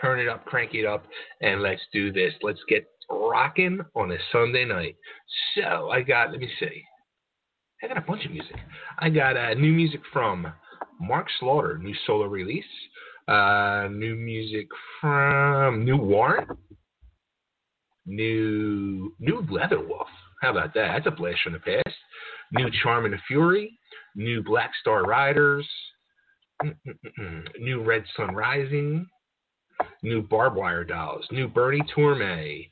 turn it up, crank it up, and let's do this. Let's get rocking on a Sunday night. So I got, let me see, I got a bunch of music. I got uh, new music from Mark Slaughter, new solo release. Uh, new music from New Warrant, new new Leatherwolf. How about that? That's a blast from the past. New Charm and the Fury, new Black Star Riders, new Red Sun Rising, new Barbed Wire Dolls, new Bernie Torme,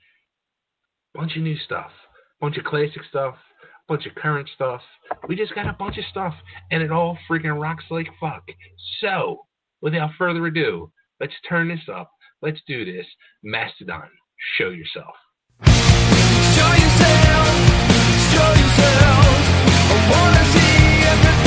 bunch of new stuff, bunch of classic stuff, bunch of current stuff. We just got a bunch of stuff, and it all freaking rocks like fuck. So, without further ado, let's turn this up. Let's do this. Mastodon, show yourself. Show yourself, show yourself. I wanna see everything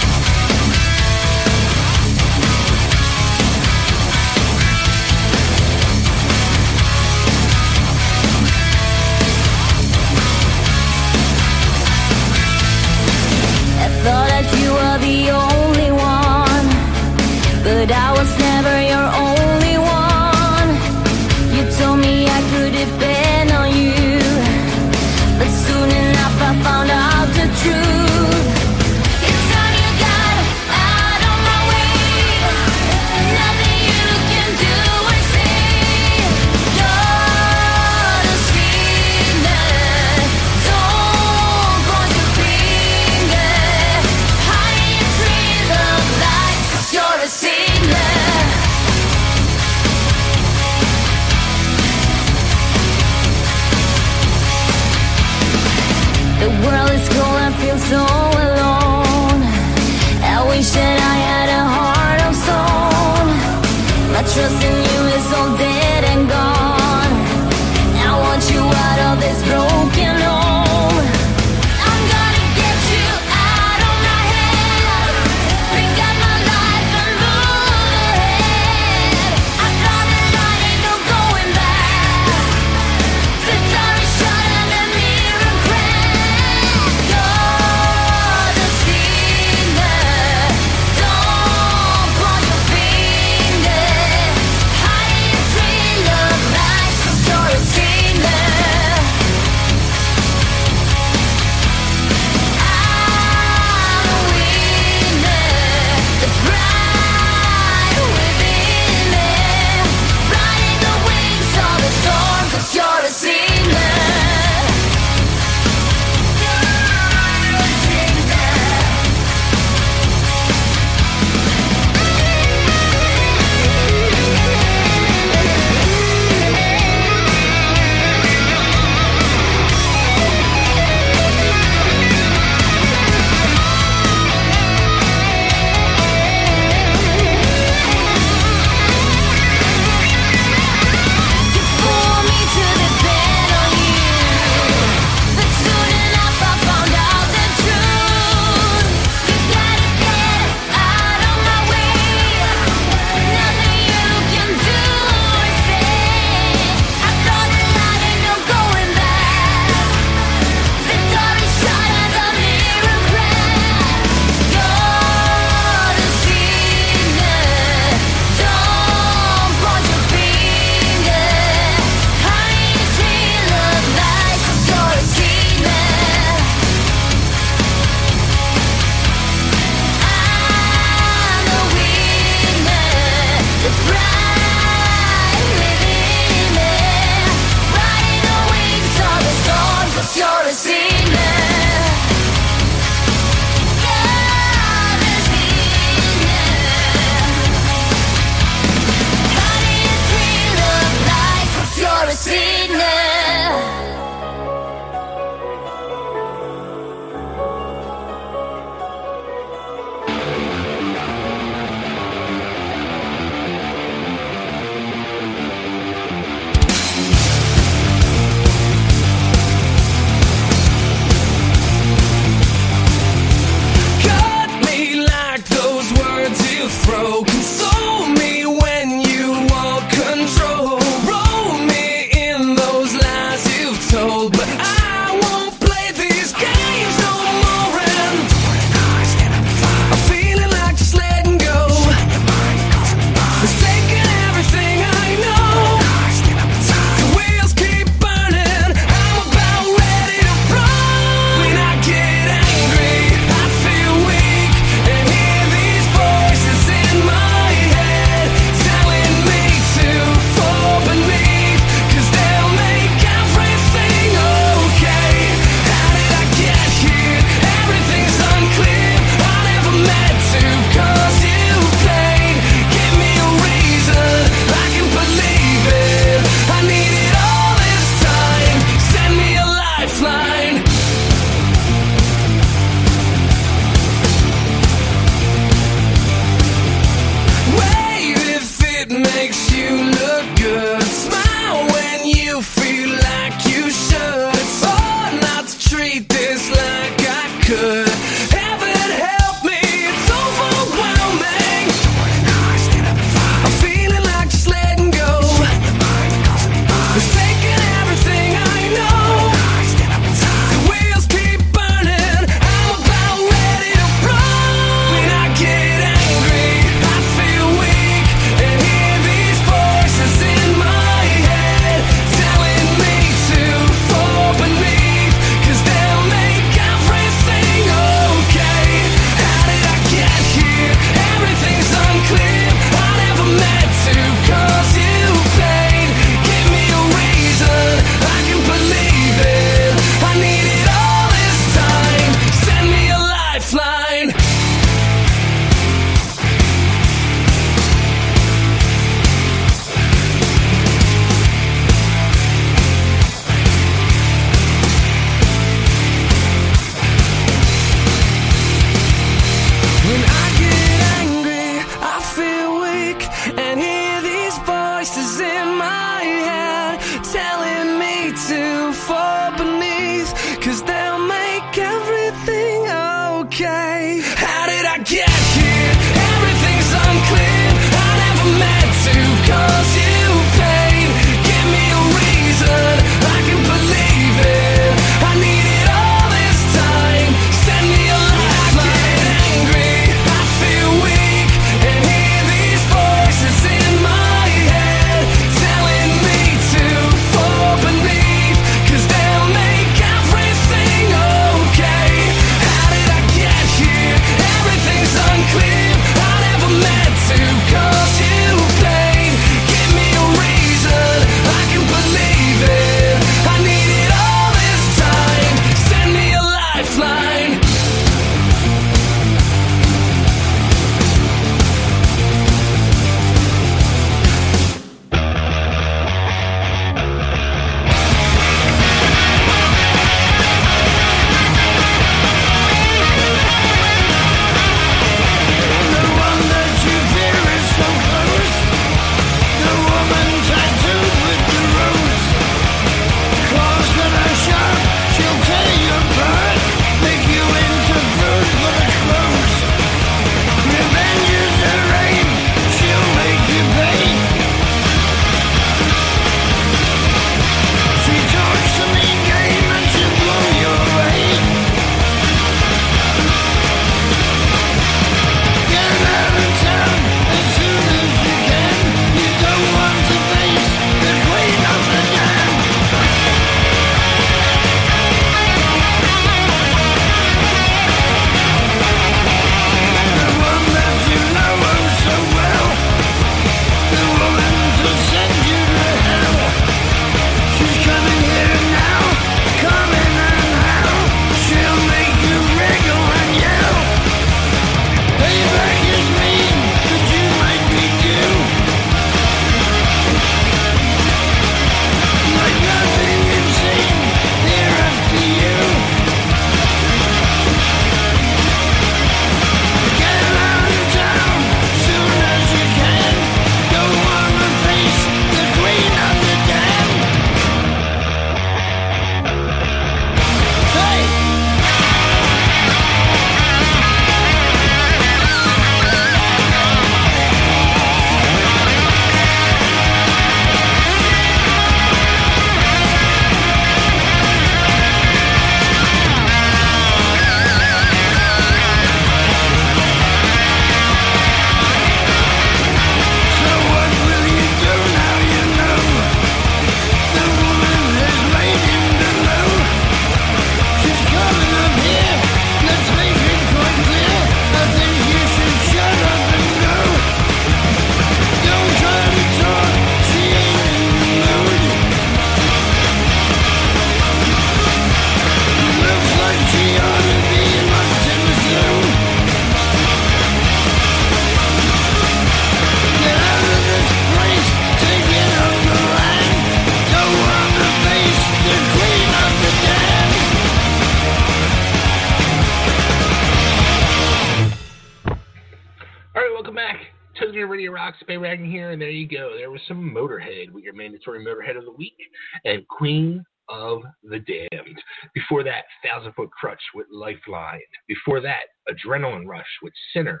of the Damned. Before that, Thousand Foot Crutch with Lifeline. Before that, Adrenaline Rush with Sinner.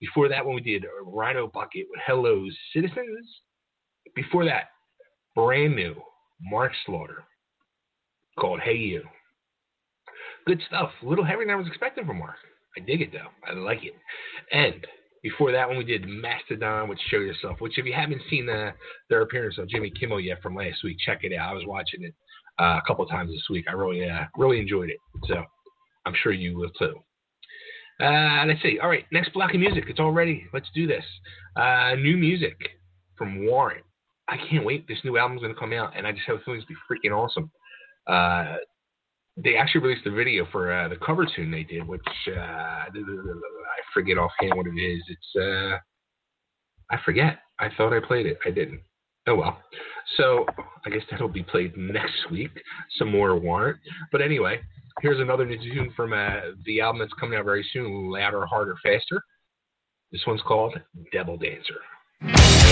Before that, when we did Rhino Bucket with Hello Citizens. Before that, brand new Mark Slaughter called Hey You. Good stuff. Little heavier than I was expecting from Mark. I dig it though. I like it. And before that one, we did Mastodon with Show Yourself, which if you haven't seen the, their appearance on Jimmy Kimmel yet from last week, check it out. I was watching it uh, a couple times this week. I really, uh, really enjoyed it. So I'm sure you will too. Uh, let's see. All right, next block of music. It's all ready. Let's do this. Uh, new music from Warrant. I can't wait. This new album's to come out, and I just have a feeling it's to be freaking awesome. Uh, they actually released a video for uh, the cover tune they did, which uh, I forget offhand what it is. It's uh, I forget. I thought I played it. I didn't. Oh well. So I guess that'll be played next week. Some more warrant. But anyway, here's another new tune from uh, the album that's coming out very soon. Louder, harder, faster. This one's called Devil Dancer.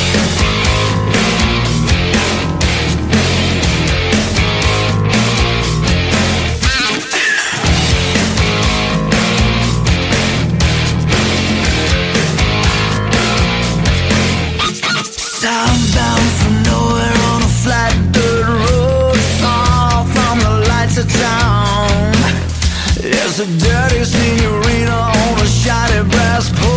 A dirty senorita on a shiny brass pole,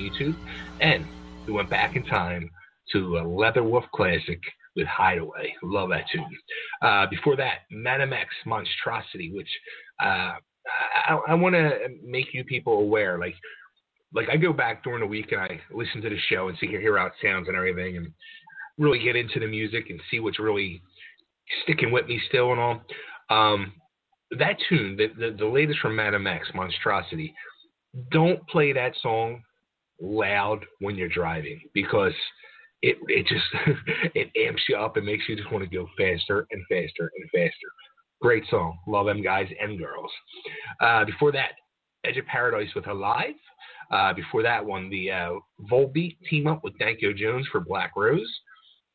YouTube. And we went back in time to a Leatherwolf classic with Hideaway. Love that tune. Uh, before that, Madam X Monstrosity, which uh, I, I want to make you people aware. Like, like I go back during the week and I listen to the show and see hear, it sounds and everything, and really get into the music and see what's really sticking with me still and all. Um, that tune, the, the the latest from Madam X, Monstrosity. Don't play that song loud when you're driving because it it just it amps you up and makes you just want to go faster and faster and faster. Great song, love them guys and girls. Uh, before that, Edge of Paradise with Alive. Uh, before that one, the uh, Volbeat team up with Danko Jones for Black Rose,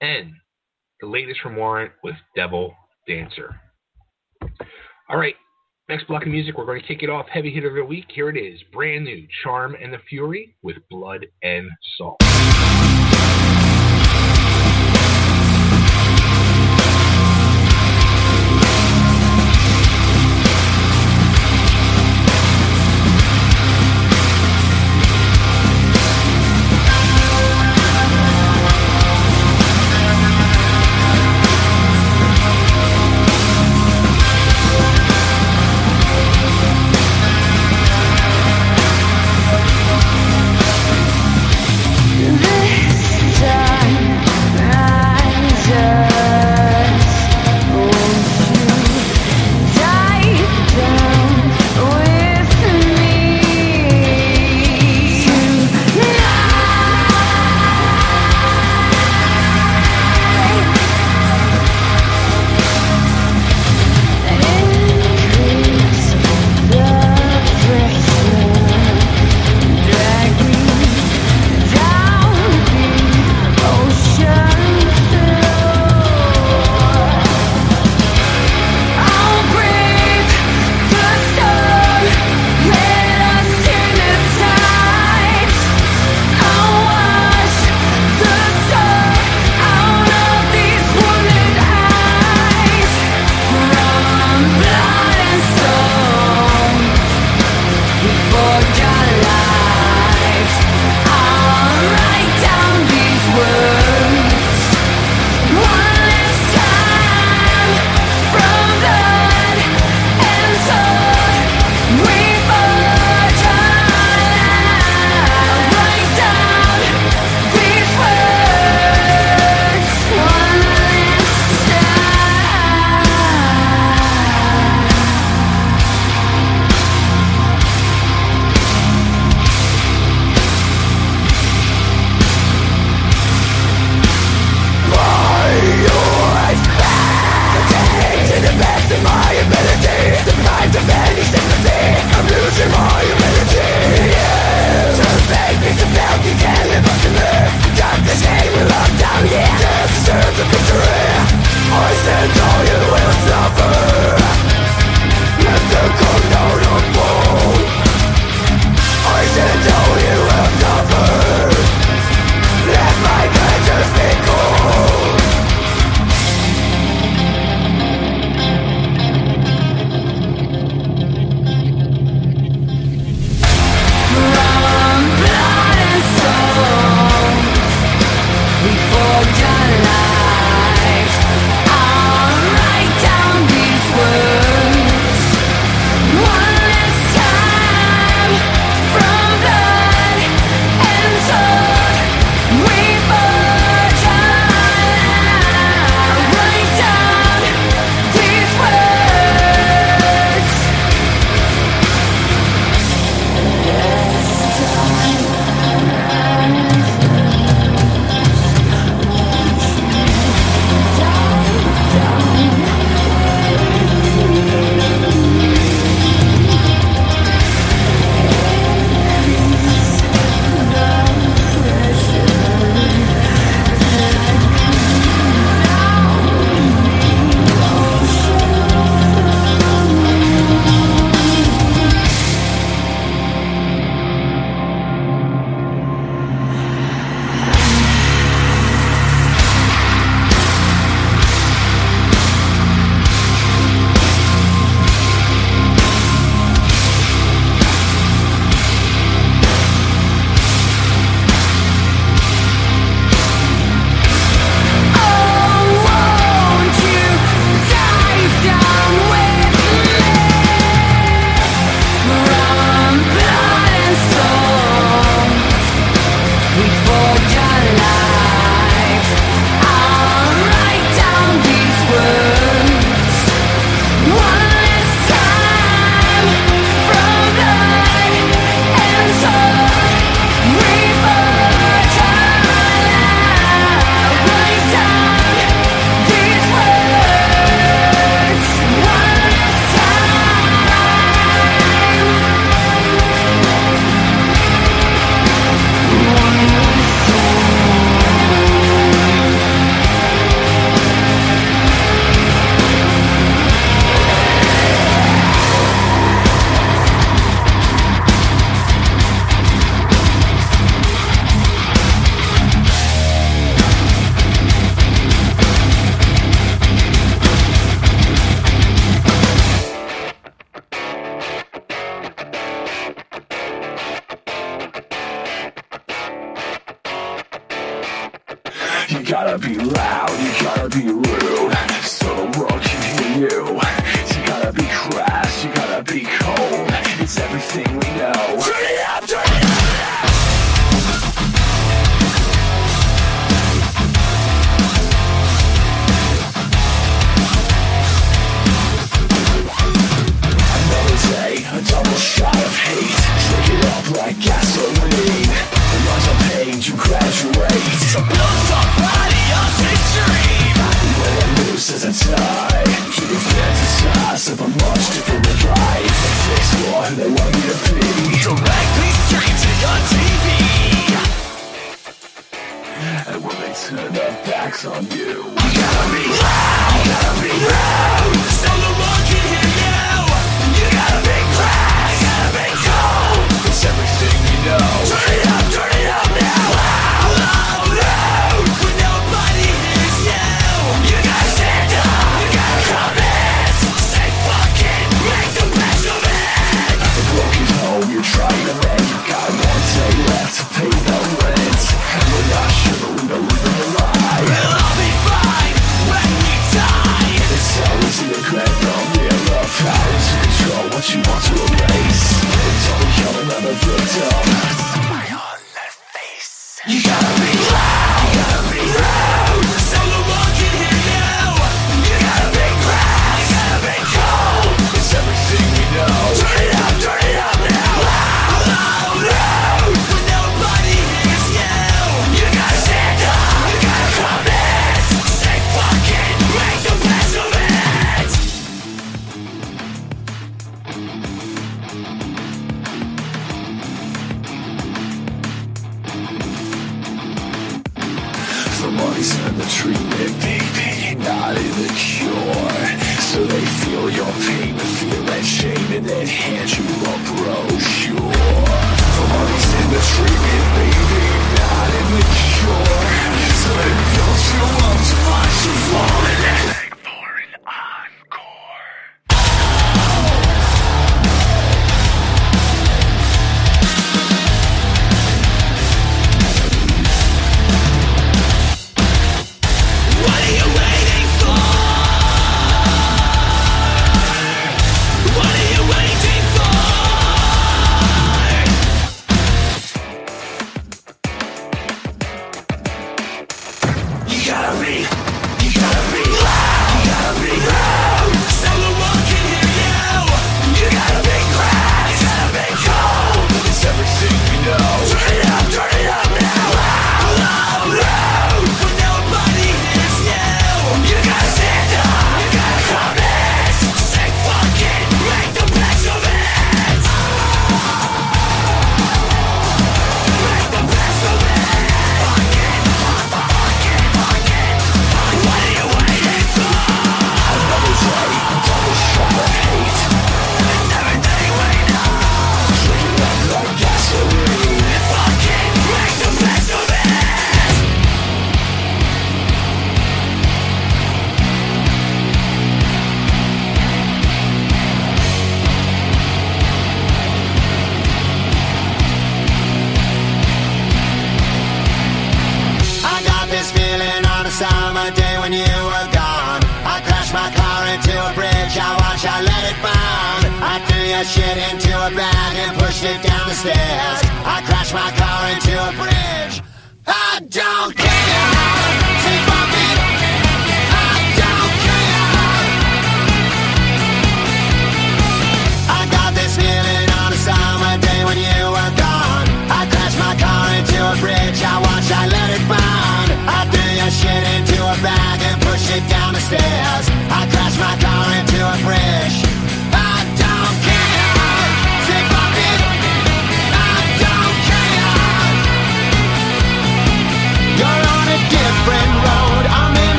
and the latest from Warrant with Devil Dancer. All right, next block of music, we're going to kick it off. Heavy hitter of the week. Here it is, brand new Charm and the Fury with Blood and Salt.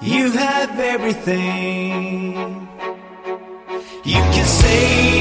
You have everything. You can say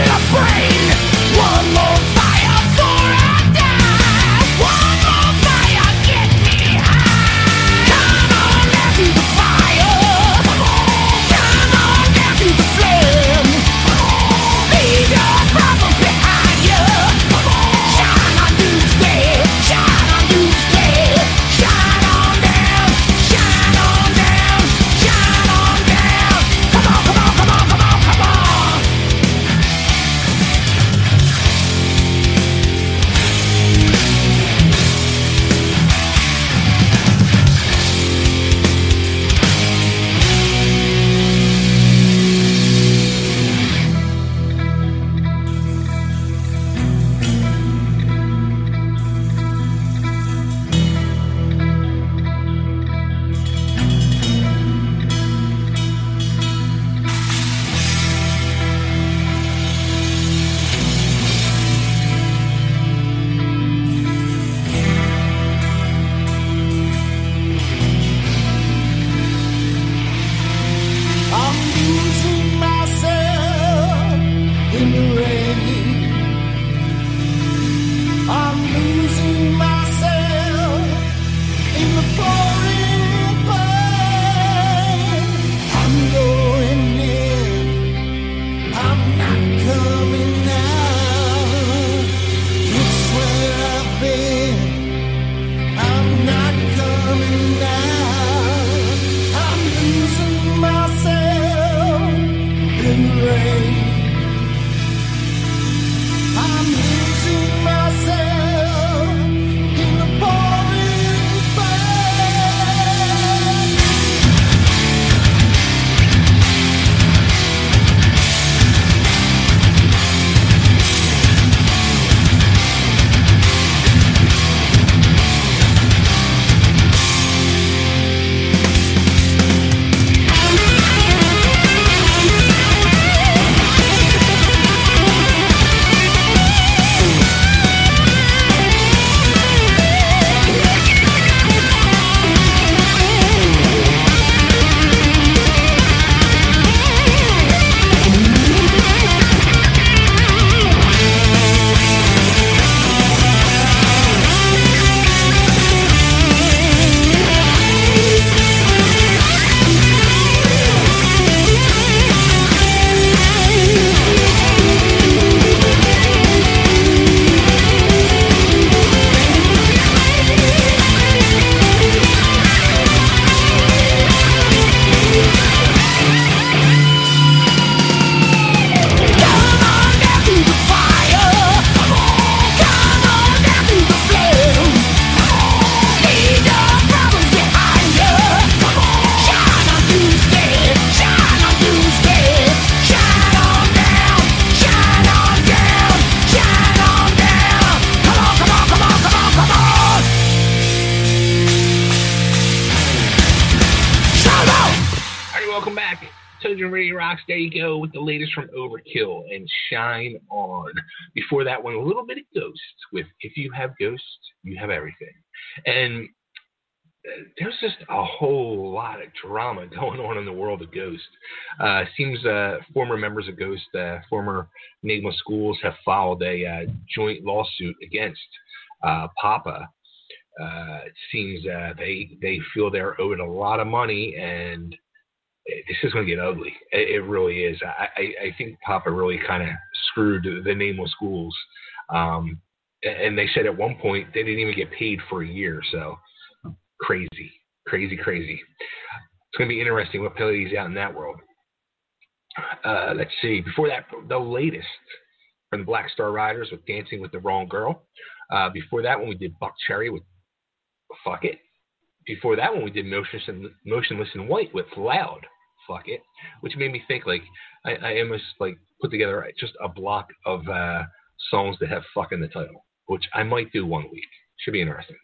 in a brain. Uh, seems uh, former members of Ghost, uh, former Enigma schools, have filed a uh, joint lawsuit against uh, Papa. It seems they they feel they're owed a lot of money, and this is going to get ugly. It, it really is. I, I, I think Papa really kind of screwed the Nameless Ghouls. Um, and they said at one point they didn't even get paid for a year. So crazy, crazy, crazy. It's going to be interesting what plays out in that world. Uh, let's see. Before that, the latest from the Black Star Riders with Dancing with the Wrong Girl. Uh, before that, when we did Buck Cherry with Fuck It. Before that, when we did Motionless and, Motionless in White with Loud, Fuck It, which made me think like I, I almost like put together just a block of uh, songs that have fuck in the title, which I might do one week. Should be interesting.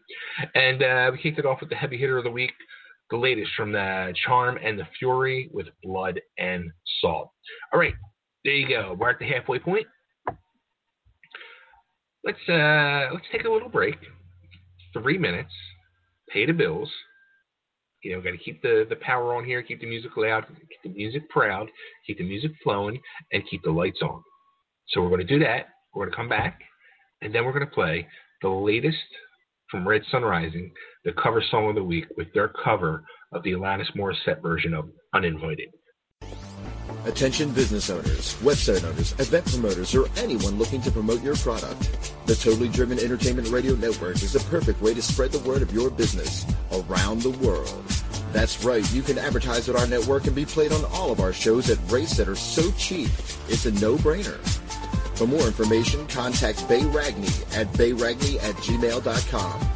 And uh, we kicked it off with the heavy hitter of the week, the latest from the Charm and the Fury with Blood and Salt. All right, there you go. We're at the halfway point. Let's uh, let's take a little break. Three minutes. Pay the bills. You know, got to keep the, the power on here, keep the music loud, keep the music proud, keep the music flowing, and keep the lights on. So we're going to do that. We're going to come back, and then we're going to play the latest from Red Sun Rising, the cover song of the week with their cover of the Alanis Morissette version of Uninvited. Attention business owners, website owners, event promoters, or anyone looking to promote your product. The Totally Driven Entertainment Radio Network is the perfect way to spread the word of your business around the world. That's right, you can advertise at our network and be played on all of our shows at rates that are so cheap, it's a no-brainer. For more information, contact Bay Ragni at bayragni at gmail.com.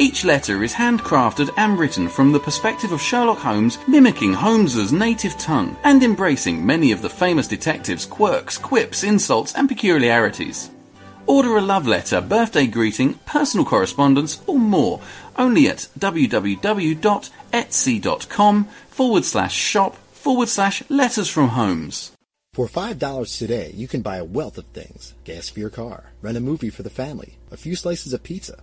Each letter is handcrafted and written from the perspective of Sherlock Holmes, mimicking Holmes's native tongue and embracing many of the famous detective's quirks, quips, insults, and peculiarities. Order a love letter, birthday greeting, personal correspondence, or more only at www.etsy.com forward slash shop forward slash letters from Holmes. For $5 today, you can buy a wealth of things. Gas for your car, rent a movie for the family, a few slices of pizza.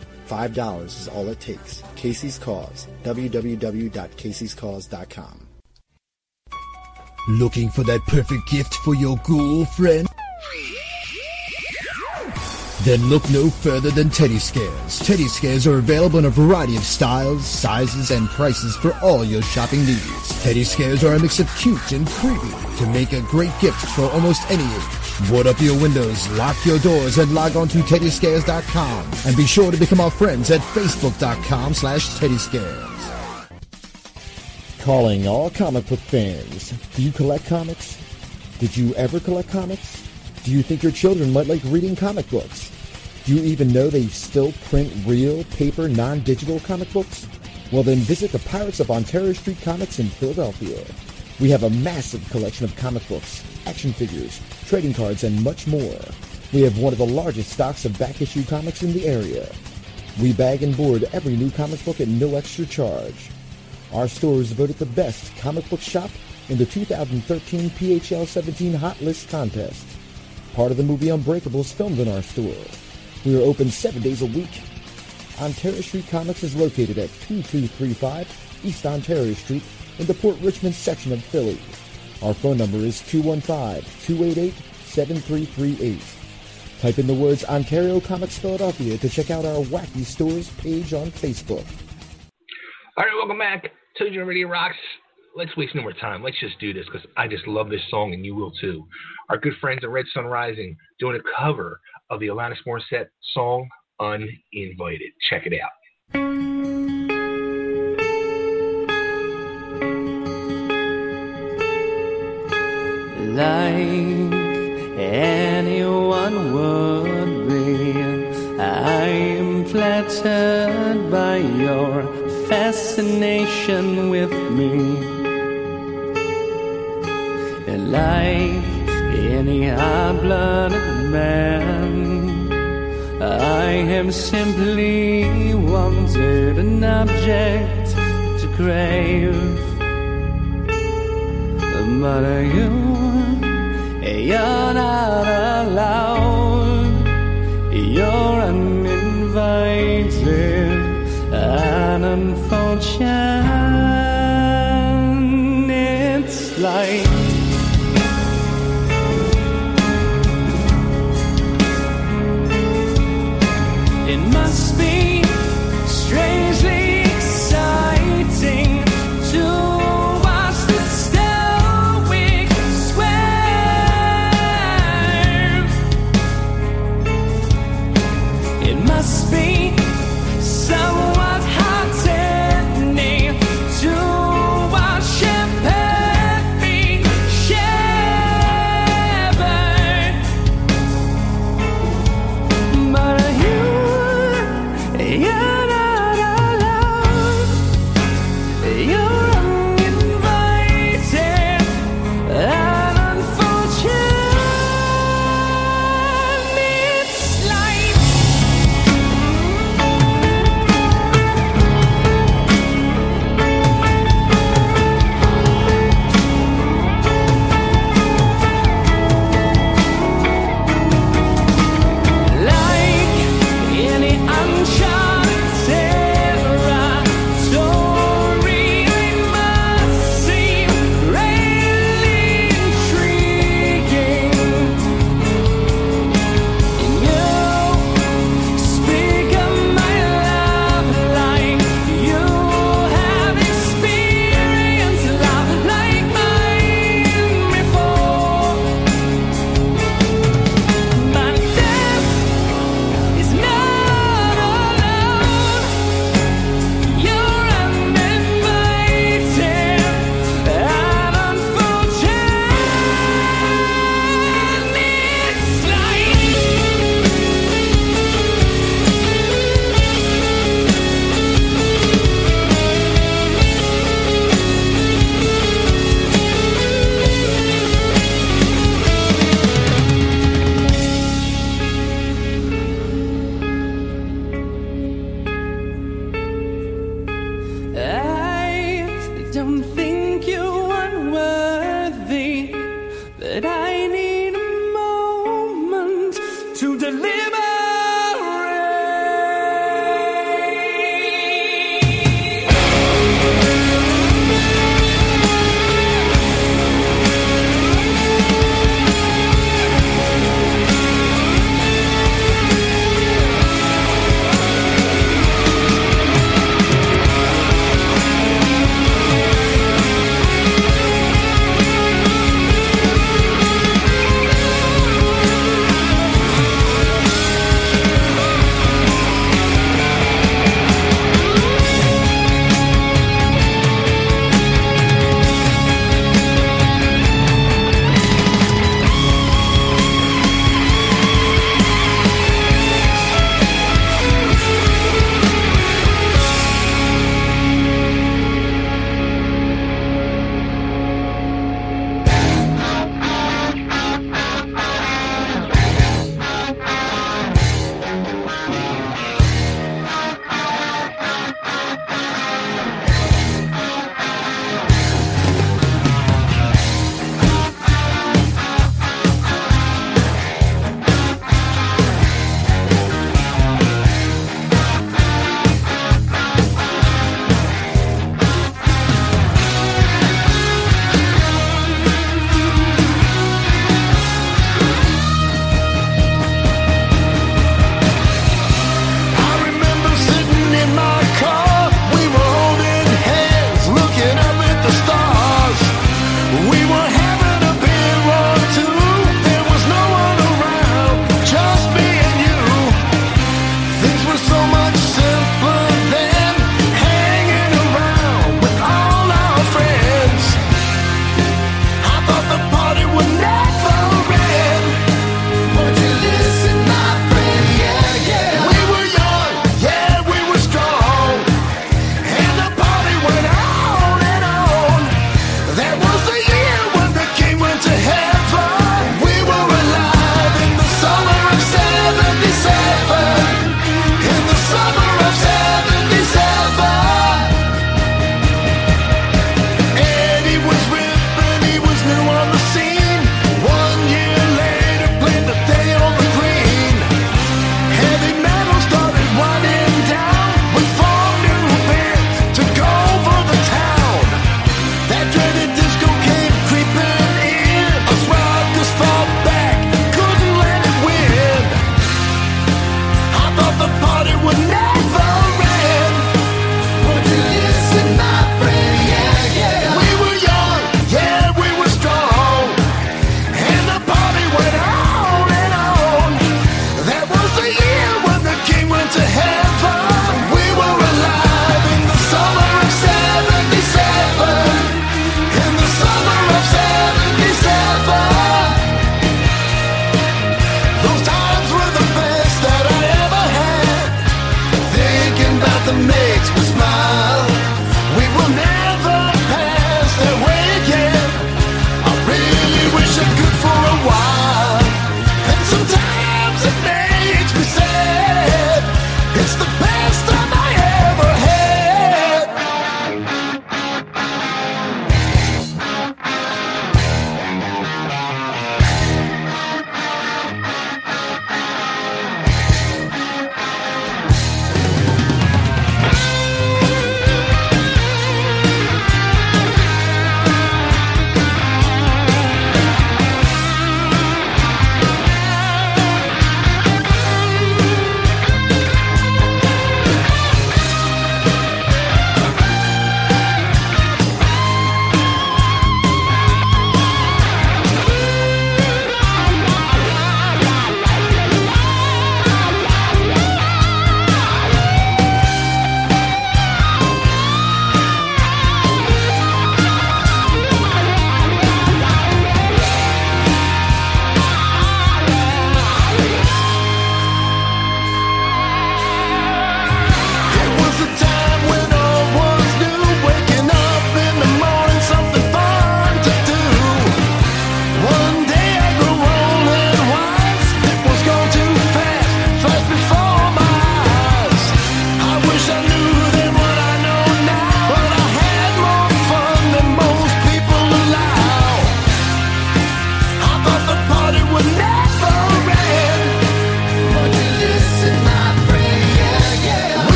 $5 is all it takes. Casey's Cause, www.caseyscause.com. Looking for that perfect gift for your ghoul friend? Then look no further than Teddy Scares. Teddy Scares are available in a variety of styles, sizes, and prices for all your shopping needs. Teddy Scares are a mix of cute and creepy to make a great gift for almost any age. Board up your windows, lock your doors, and log on to teddyscares.com. And be sure to become our friends at facebook.com slash teddyscares. Calling all comic book fans. Do you collect comics? Did you ever collect comics? Do you think your children might like reading comic books? Do you even know they still print real, paper, non-digital comic books? Well then visit the Pirates of Ontario Street Comics in Philadelphia. We have a massive collection of comic books, action figures, trading cards, and much more. We have one of the largest stocks of back-issue comics in the area. We bag and board every new comic book at no extra charge. Our store is voted the best comic book shop in the 2013 PHL 17 Hot List contest. Part of the movie Unbreakable is filmed in our store. We are open seven days a week. Ontario Street Comics is located at 2235 East Ontario Street in the Port Richmond section of Philly. Our phone number is 215-288-7338. Type in the words Ontario Comics Philadelphia to check out our Wacky Stores page on Facebook. All right, welcome back to Dream Radio Rocks. Let's waste no more time. Let's just do this because I just love this song and you will too. Our good friends at Red Sun Rising doing a cover of the Alanis Morissette song Uninvited. Check it out. Like anyone would be. I am flattered by your fascination with me. Like any hot-blooded man, I am simply wanted an object to crave. But you, you're not allowed. You're uninvited and unfortunate. It's like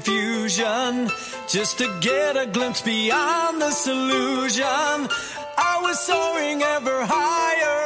confusion just to get a glimpse beyond the illusion. I was soaring ever higher.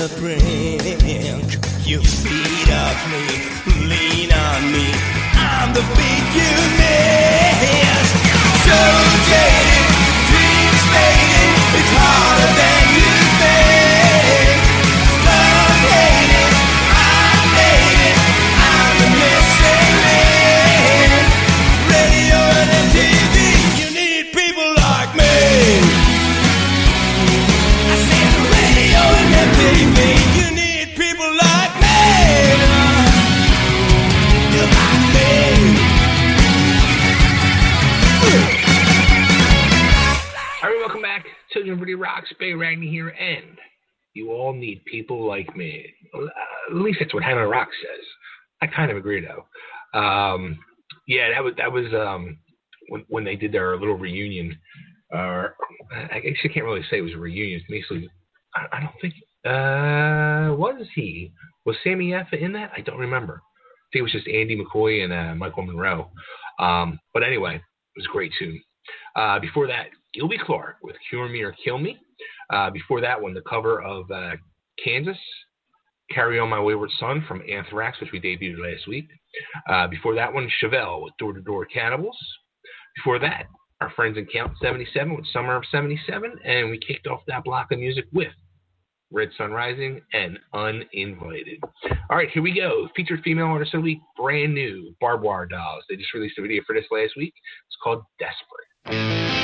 The brink. You feed off me, lean on me. I'm the beat you miss. So Bay Ragni here, and you all need people like me. At least that's what Hanoi Rocks says. I kind of agree, though. Um, yeah, that was that was um, when when they did their little reunion. Uh, I guess can't really say it was a reunion. It's basically, I, I don't think uh, was he was Sami Yaffa in that? I don't remember. I think it was just Andy McCoy and uh, Michael Monroe. Um, but anyway, it was a great tune. Uh, before that, Gilby Clarke with Cure Me or Kill Me. Uh, before that one, the cover of uh, Kansas, Carry On My Wayward Son from Anthrax, which we debuted last week. Uh, before that one, Chevelle with Door to Door Cannibals. Before that, our friends in Count 77 with Summer of 77. And we kicked off that block of music with Red Sun Rising and Uninvited. All right, here we go. Featured female artist of the week, brand new, Barb Wire Dolls. They just released a video for this last week. It's called Desperate.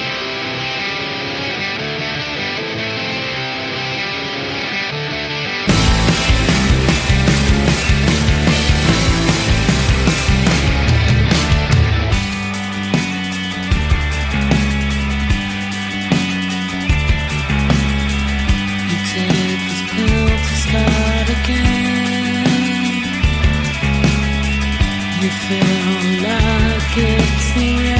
It's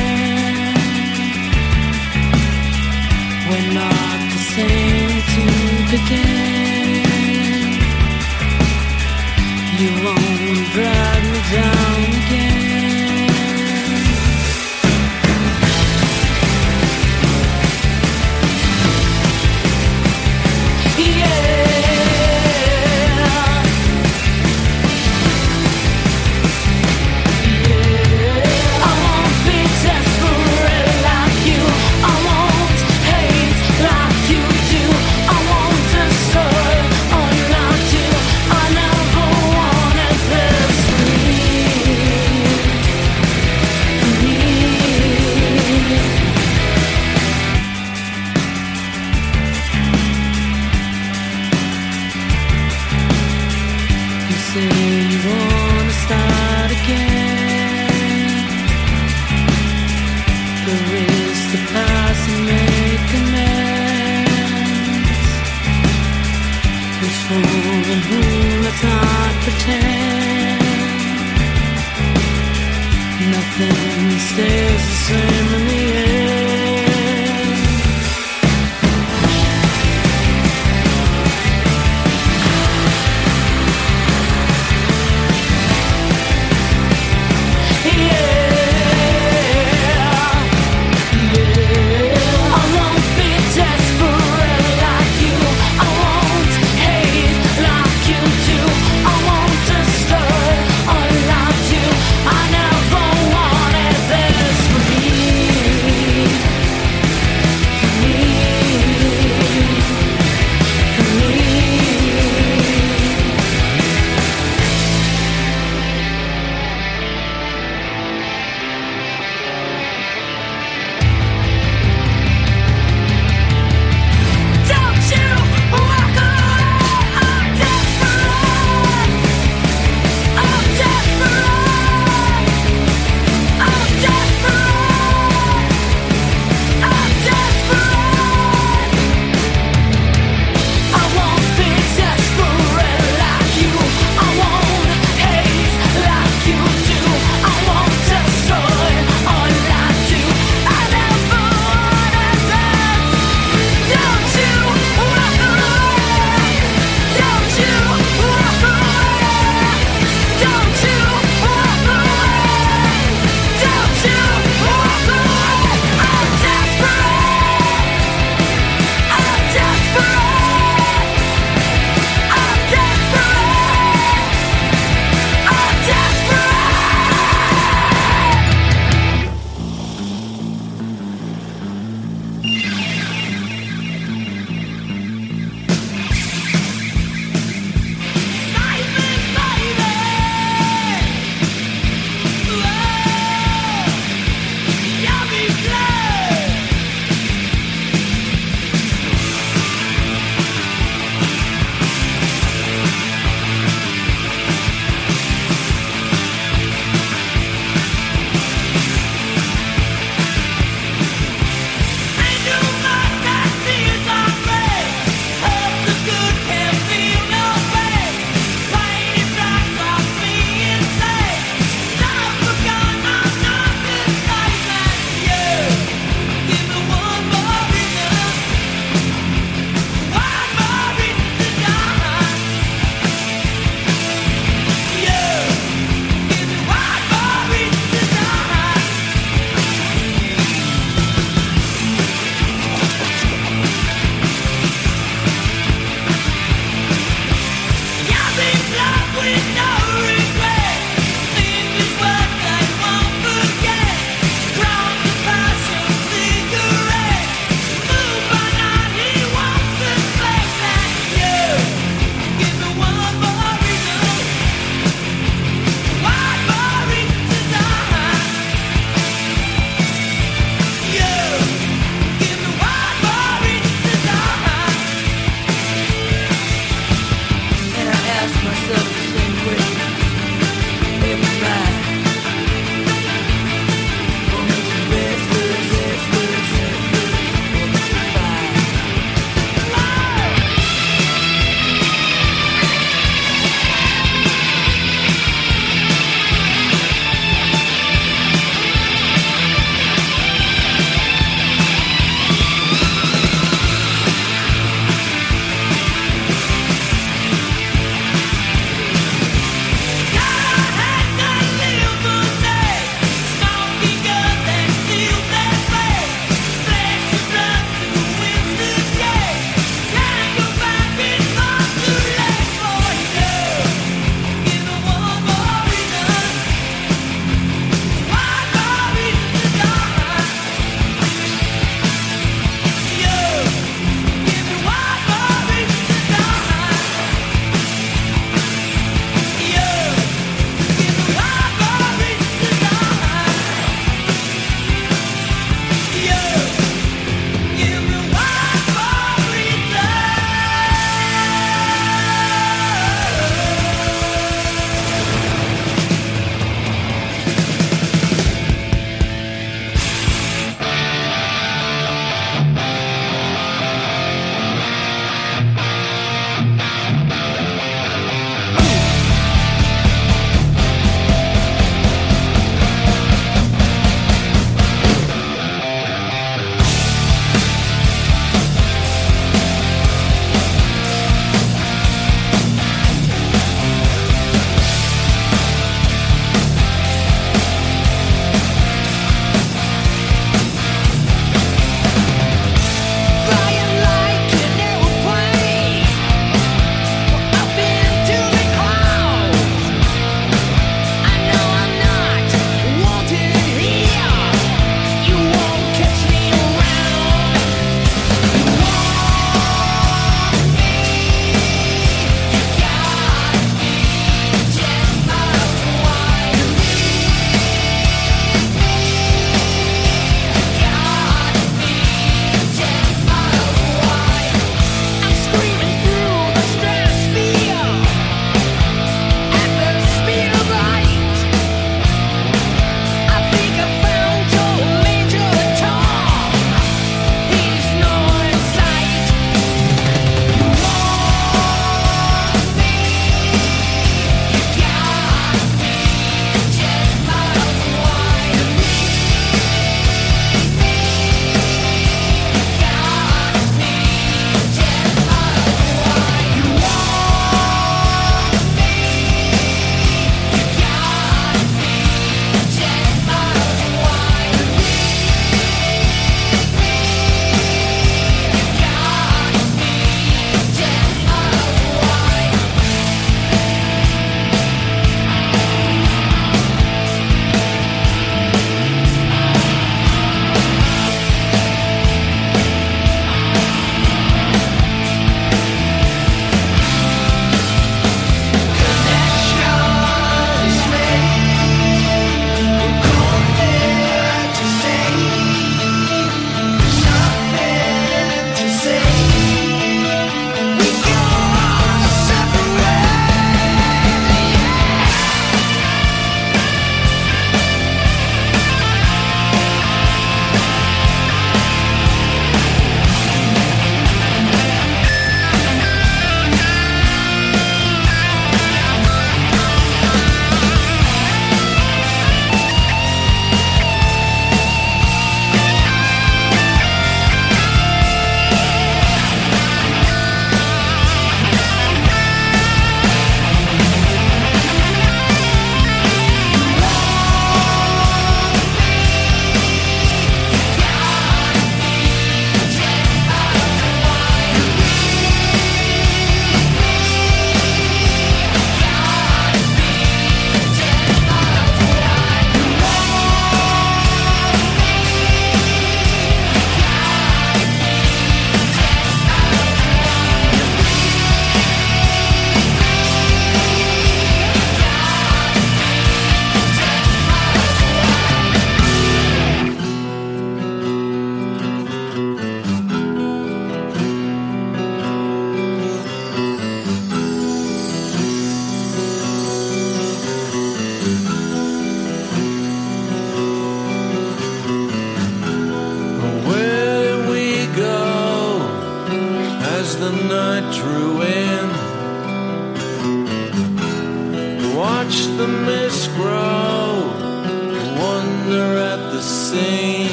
Nothing stays the same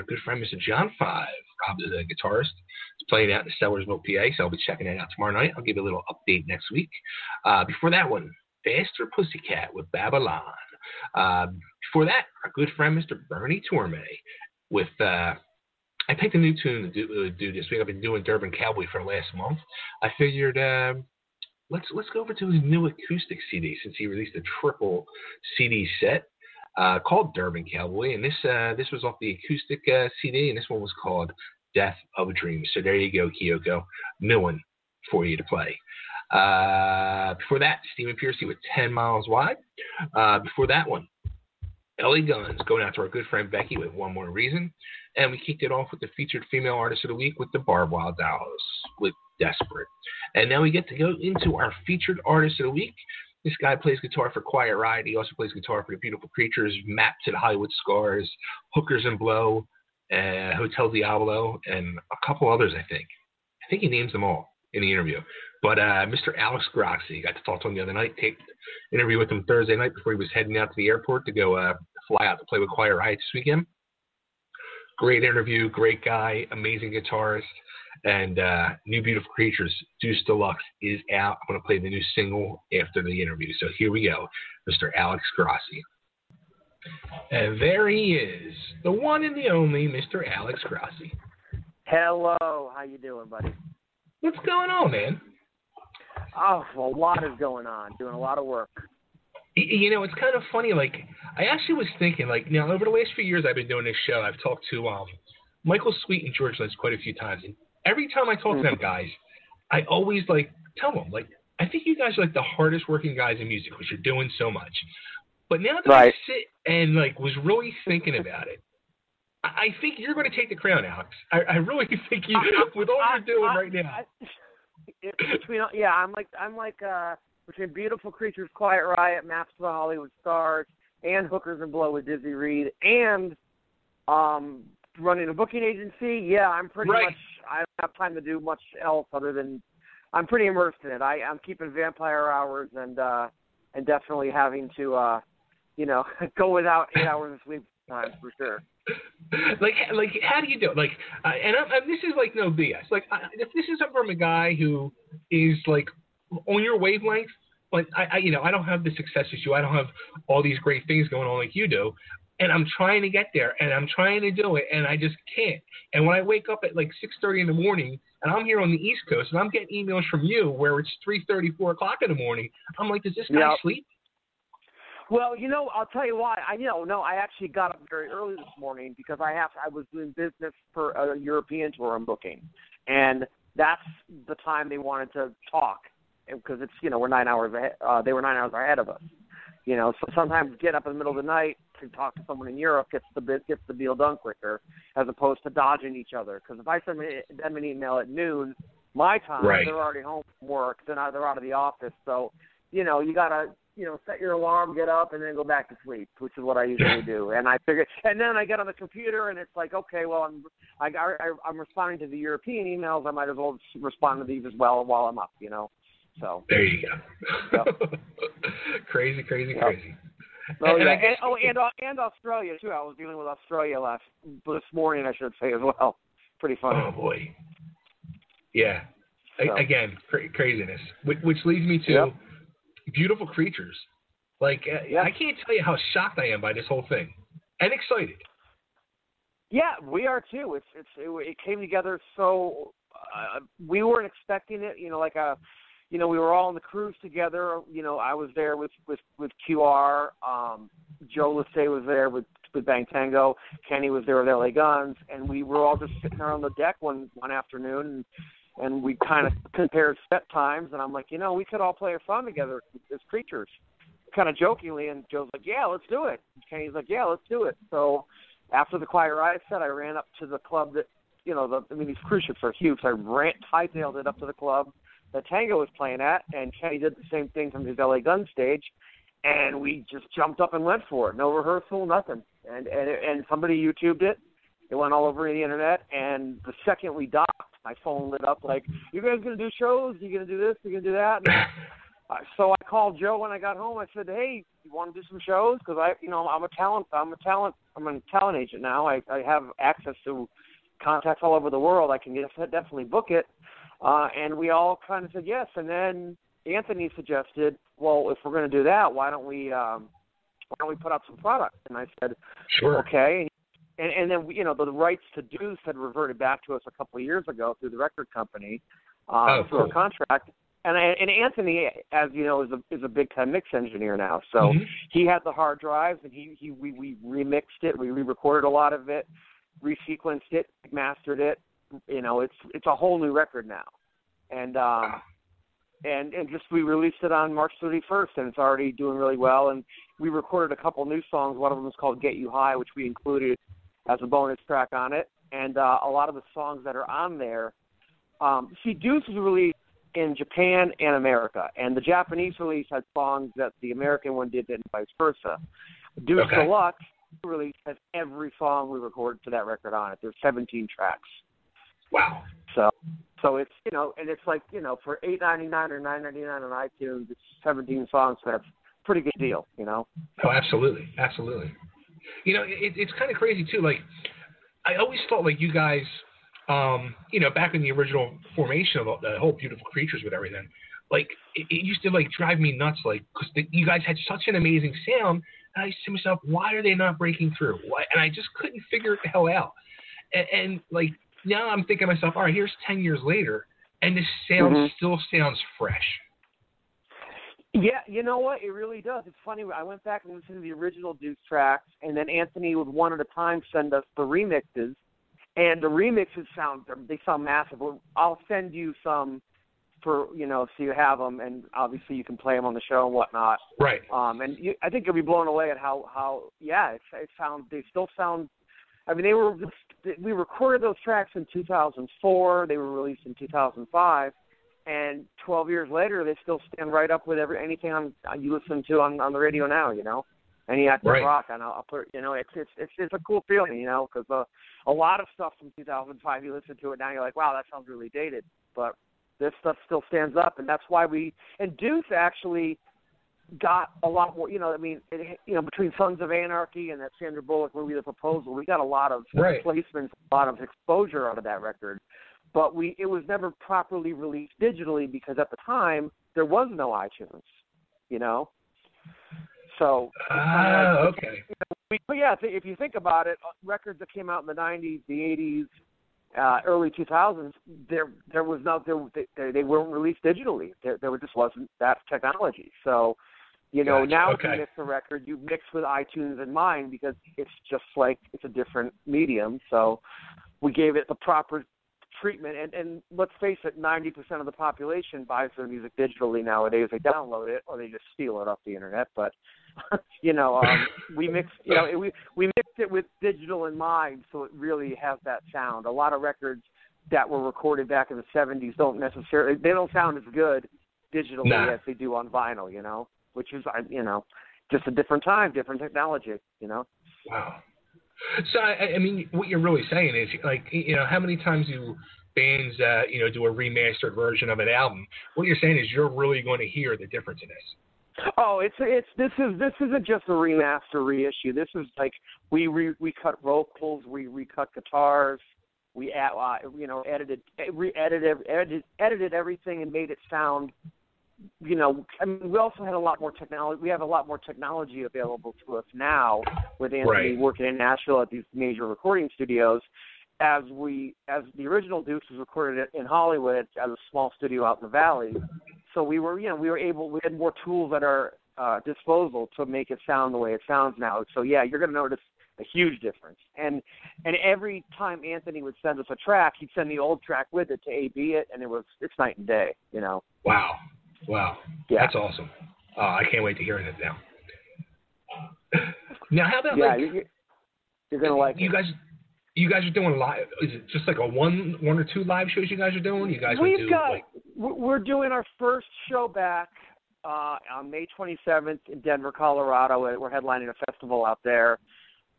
our good friend Mr. John Five. Rob the guitarist. He's playing out in Sellersville, PA, so I'll be checking that out tomorrow night. I'll give you a little update next week. Uh, before that one, Faster Pussycat with Babylon. Uh, before that, our good friend Mr. Bernie Torme with. Uh, I picked a new tune to do, uh, do this week. I've been doing Dublin Cowboy for the last month. I figured um, let's let's go over to his new acoustic CD since he released a triple CD set uh, called Dublin Cowboy, and this uh, this was off the acoustic uh, CD, and this one was called Death of a Dream. So there you go, Kyoko, one for you to play. Uh, before that, Stephen Pearcy with 10 Miles Wide. Uh, before that one, LA Guns going out to our good friend Becky with One More Reason. And we kicked it off with the featured female artist of the week with the Barb Wire Dolls with Desperate. And now we get to go into our featured artist of the week. This guy plays guitar for Quiet Riot. He also plays guitar for the Beautiful Creatures, Map to the Hollywood Stars, Hookers and Blow, uh, Hotel Diablo, and a couple others, I think. I think he names them all in the interview. But uh, Mr. Alex Grossi, got to talk to him the other night, take interview with him Thursday night before he was heading out to the airport to go uh, fly out to play with Quiet Riot this weekend. Great interview, great guy, amazing guitarist, and uh, New Beautiful Creatures, Deuce Deluxe is out. I'm going to play the new single after the interview. So here we go, Mr. Alex Grossi. And there he is, the one and the only Mr. Alex Grossi. Hello, how you doing, buddy? What's going on, man? Oh, a lot is going on. Doing a lot of work. You know, it's kind of funny. Like, I actually was thinking, like, you know, over the last few years I've been doing this show, I've talked to um, Michael Sweet and George Lynch quite a few times. And every time I talk to them guys, I always, like, tell them, like, I think you guys are, like, the hardest working guys in music because you're doing so much. But now that I sit and, like, was really thinking about it, I I think you're going to take the crown, Alex. I, I really think you, with all you're doing right now. It, between yeah, I'm like I'm like uh between Beautiful Creatures, Quiet Riot, Maps to the Hollywood Stars, and Hookers and Blow with Dizzy Reed, and um running a booking agency. Yeah, I'm pretty Right. much I don't have time to do much else other than I'm pretty immersed in it. I I'm keeping vampire hours and uh and definitely having to uh you know go without eight hours of sleep time for sure. like like how do you do it? Like, uh, and I'm, I, this is like no BS. Like, I, if this is from a guy who is like on your wavelength, like I, I, you know, I don't have the success issue. I don't have all these great things going on like you do. And I'm trying to get there, and I'm trying to do it, and I just can't. And when I wake up at like 6:30 in the morning, and I'm here on the East Coast, and I'm getting emails from you where it's 3:30, 4 o'clock in the morning, I'm like, does this guy Yeah. sleep? Well, you know, I'll tell you why. I you know no, I actually got up very early this morning because I have I was doing business for a European tour I'm booking, and that's the time they wanted to talk because it's you know we're nine hours ahead. Uh, they were nine hours ahead of us. You know, so sometimes get up in the middle of the night to talk to someone in Europe gets the gets the deal done quicker, as opposed to dodging each other. Because if I send them an email at noon, my time, Right. they're already home from work. They're not. They're out of the office. So, you know, you gotta you know set your alarm, get up, and then go back to sleep, which is what I usually do. And I figure, and then I get on the computer, and it's like, okay, well, I'm I, I I'm responding to the European emails. I might as well respond to these as well while I'm up. You know. So. There you go. crazy, crazy, Yep. crazy. Oh, And- yeah. And, oh, and uh, and Australia too. I was dealing with Australia last this morning, I should say as well. Pretty funny. Oh boy. Yeah. So. Again, cra- craziness, which, which leads me to Yep. beautiful creatures. Like uh, I can't tell you how shocked I am by this whole thing, and excited. Yeah, we are too. It's it's it, it came together so uh, we weren't expecting it. You know, like a, you know, we were all on the cruise together. You know, I was there with with with QR. Um, Joe Leste was there with with Bang Tango. Kenny was there with LA Guns, and we were all just sitting there on the deck one one afternoon, and and we kind of compared set times. And I'm like, you know, we could all play a song together as creatures, kind of jokingly. And Joe's like, yeah, let's do it. And Kenny's like, yeah, let's do it. So after the Quiet Riot set, I ran up to the club that, you know, the I mean, these cruise ships are huge. So I ran, hightailed it up to the club that Tango was playing at, and Kenny did the same thing from his LA Gun stage, and we just jumped up and went for it. No rehearsal, nothing. And and and somebody YouTubed it. It went all over the internet, and the second we docked, my phone lit up like, "You guys gonna do shows? You gonna do this? You gonna do that?" And so I called Joe when I got home. I said, "Hey, you want to do some shows? Because I, you know, I'm a talent. I'm a talent. I'm a talent agent now. I, I have access to contacts all over the world. I can get, definitely book it." Uh, and we all kind of said yes. And then Anthony suggested, "Well, if we're going to do that, why don't we, um, why don't we put out some product?" And I said, Sure. "Okay." And, and then you know the, rights to Deuce had reverted back to us a couple of years ago through the record company uh, Oh, through cool. contract. And I- and Anthony, as you know, is a is a big time mix engineer now. So Mhm. he had the hard drives, and he he we we remixed it, we re-recorded a lot of it, resequenced it, mastered it. You know, it's it's a whole new record now, and um, and and just we released it on March 31st, and it's already doing really well. And we recorded a couple new songs. One of them is called "Get You High," which we included as a bonus track on it. And uh, a lot of the songs that are on there, um, see, Deuce was released in Japan and America, and the Japanese release had songs that the American one did, and vice versa. Deuce Okay. Deluxe release has every song we recorded for that record on it. There's 17 tracks. Wow. So, so it's you know, and it's like you know, for eight ninety nine or nine ninety nine on iTunes, it's 17 songs. So that's a pretty good deal, you know. Oh, absolutely, absolutely. You know, it, it's kind of crazy too. Like, I always thought like you guys, um, you know, back in the original formation of all- the whole beautiful creatures with everything, like it, it used to like drive me nuts. Like, because you guys had such an amazing sound, and I used to to myself, why are they not breaking through? Why? And I just couldn't figure it the hell out. And, and like now I'm thinking to myself, all right, here's ten years later, and this sound Mhm. still sounds fresh. Yeah, you know what? It really does. It's funny. I went back and listened to the original Deuce tracks, and then Anthony would one at a time send us the remixes, and the remixes sound they sound massive. I'll send you some for you know so you have them, and obviously you can play them on the show and whatnot. Right. Um, and you, I think you'll be blown away at how how yeah it, it sounds. They still sound. I mean, they were we recorded those tracks in 2004. They were released in 2005 and 12 years later, they still stand right up with every anything on you listen to on on the radio now. You know, any active Right. rock, and I'll, I'll put you know it's it's it's it's a cool feeling. You know, because uh, a lot of stuff from 2005, you listen to it now, you're like, wow, that sounds really dated, but this stuff still stands up, and that's why we and Deuce actually got a lot more. You know, I mean, it, you know, between Sons of Anarchy and that Sandra Bullock movie, The Proposal, we got a lot of Right. placements, a lot of exposure out of that record. But we, it was never properly released digitally because at the time there was no iTunes. You know, so Ah, okay. but yeah, if- if you think about it, uh, records that came out in the '90s, the '80s, uh, early 2000s, there there was no there, they, they weren't released digitally. There, there just wasn't that technology. So, you know, Gotcha. now if you mix a record, you mix with iTunes and mine because it's just like it's a different medium. So, we gave it the proper treatment. And and let's face it, 90% of the population buys their music digitally nowadays. They download it or they just steal it off the internet. But you know, um, we mixed, you know, we we mixed it with digital in mind, so it really has that sound. A lot of records that were recorded back in the '70s don't necessarily they don't sound as good digitally Nah. as they do on vinyl, you know, which is, I- you know, just a different time, different technology, you know. Wow. So I, I mean, what you're really saying is like, you know, how many times do bands, uh, you know, do a remastered version of an album? What you're saying is you're really going to hear the difference in this. Oh, it's it's this is this isn't just a remaster reissue. This is like we re, we cut vocals, we recut guitars, we add, uh, you know edited re edited edited edited everything and made it sound. You know, I mean, we also had a lot more technology. We have a lot more technology available to us now with Anthony Right. working in Nashville at these major recording studios. As we, as the original Deuce was recorded in Hollywood at a small studio out in the valley, so we were, you know, we were able, we had more tools at our uh, disposal to make it sound the way it sounds now. So yeah, you're going to notice a huge difference. And and every time Anthony would send us a track, he'd send the old track with it to AB it, and it was it's night and day, you know. Wow. Wow. Yeah. That's awesome. Uh, I can't wait to hear it now. Now, how about Yeah, like, you, you're gonna like you it. guys? You guys are doing live. Is it just like a one, one or two live shows you guys are doing? You guys We've do got like, we're we're doing our first show back uh, on May 27th in Denver, Colorado. We're headlining a festival out there.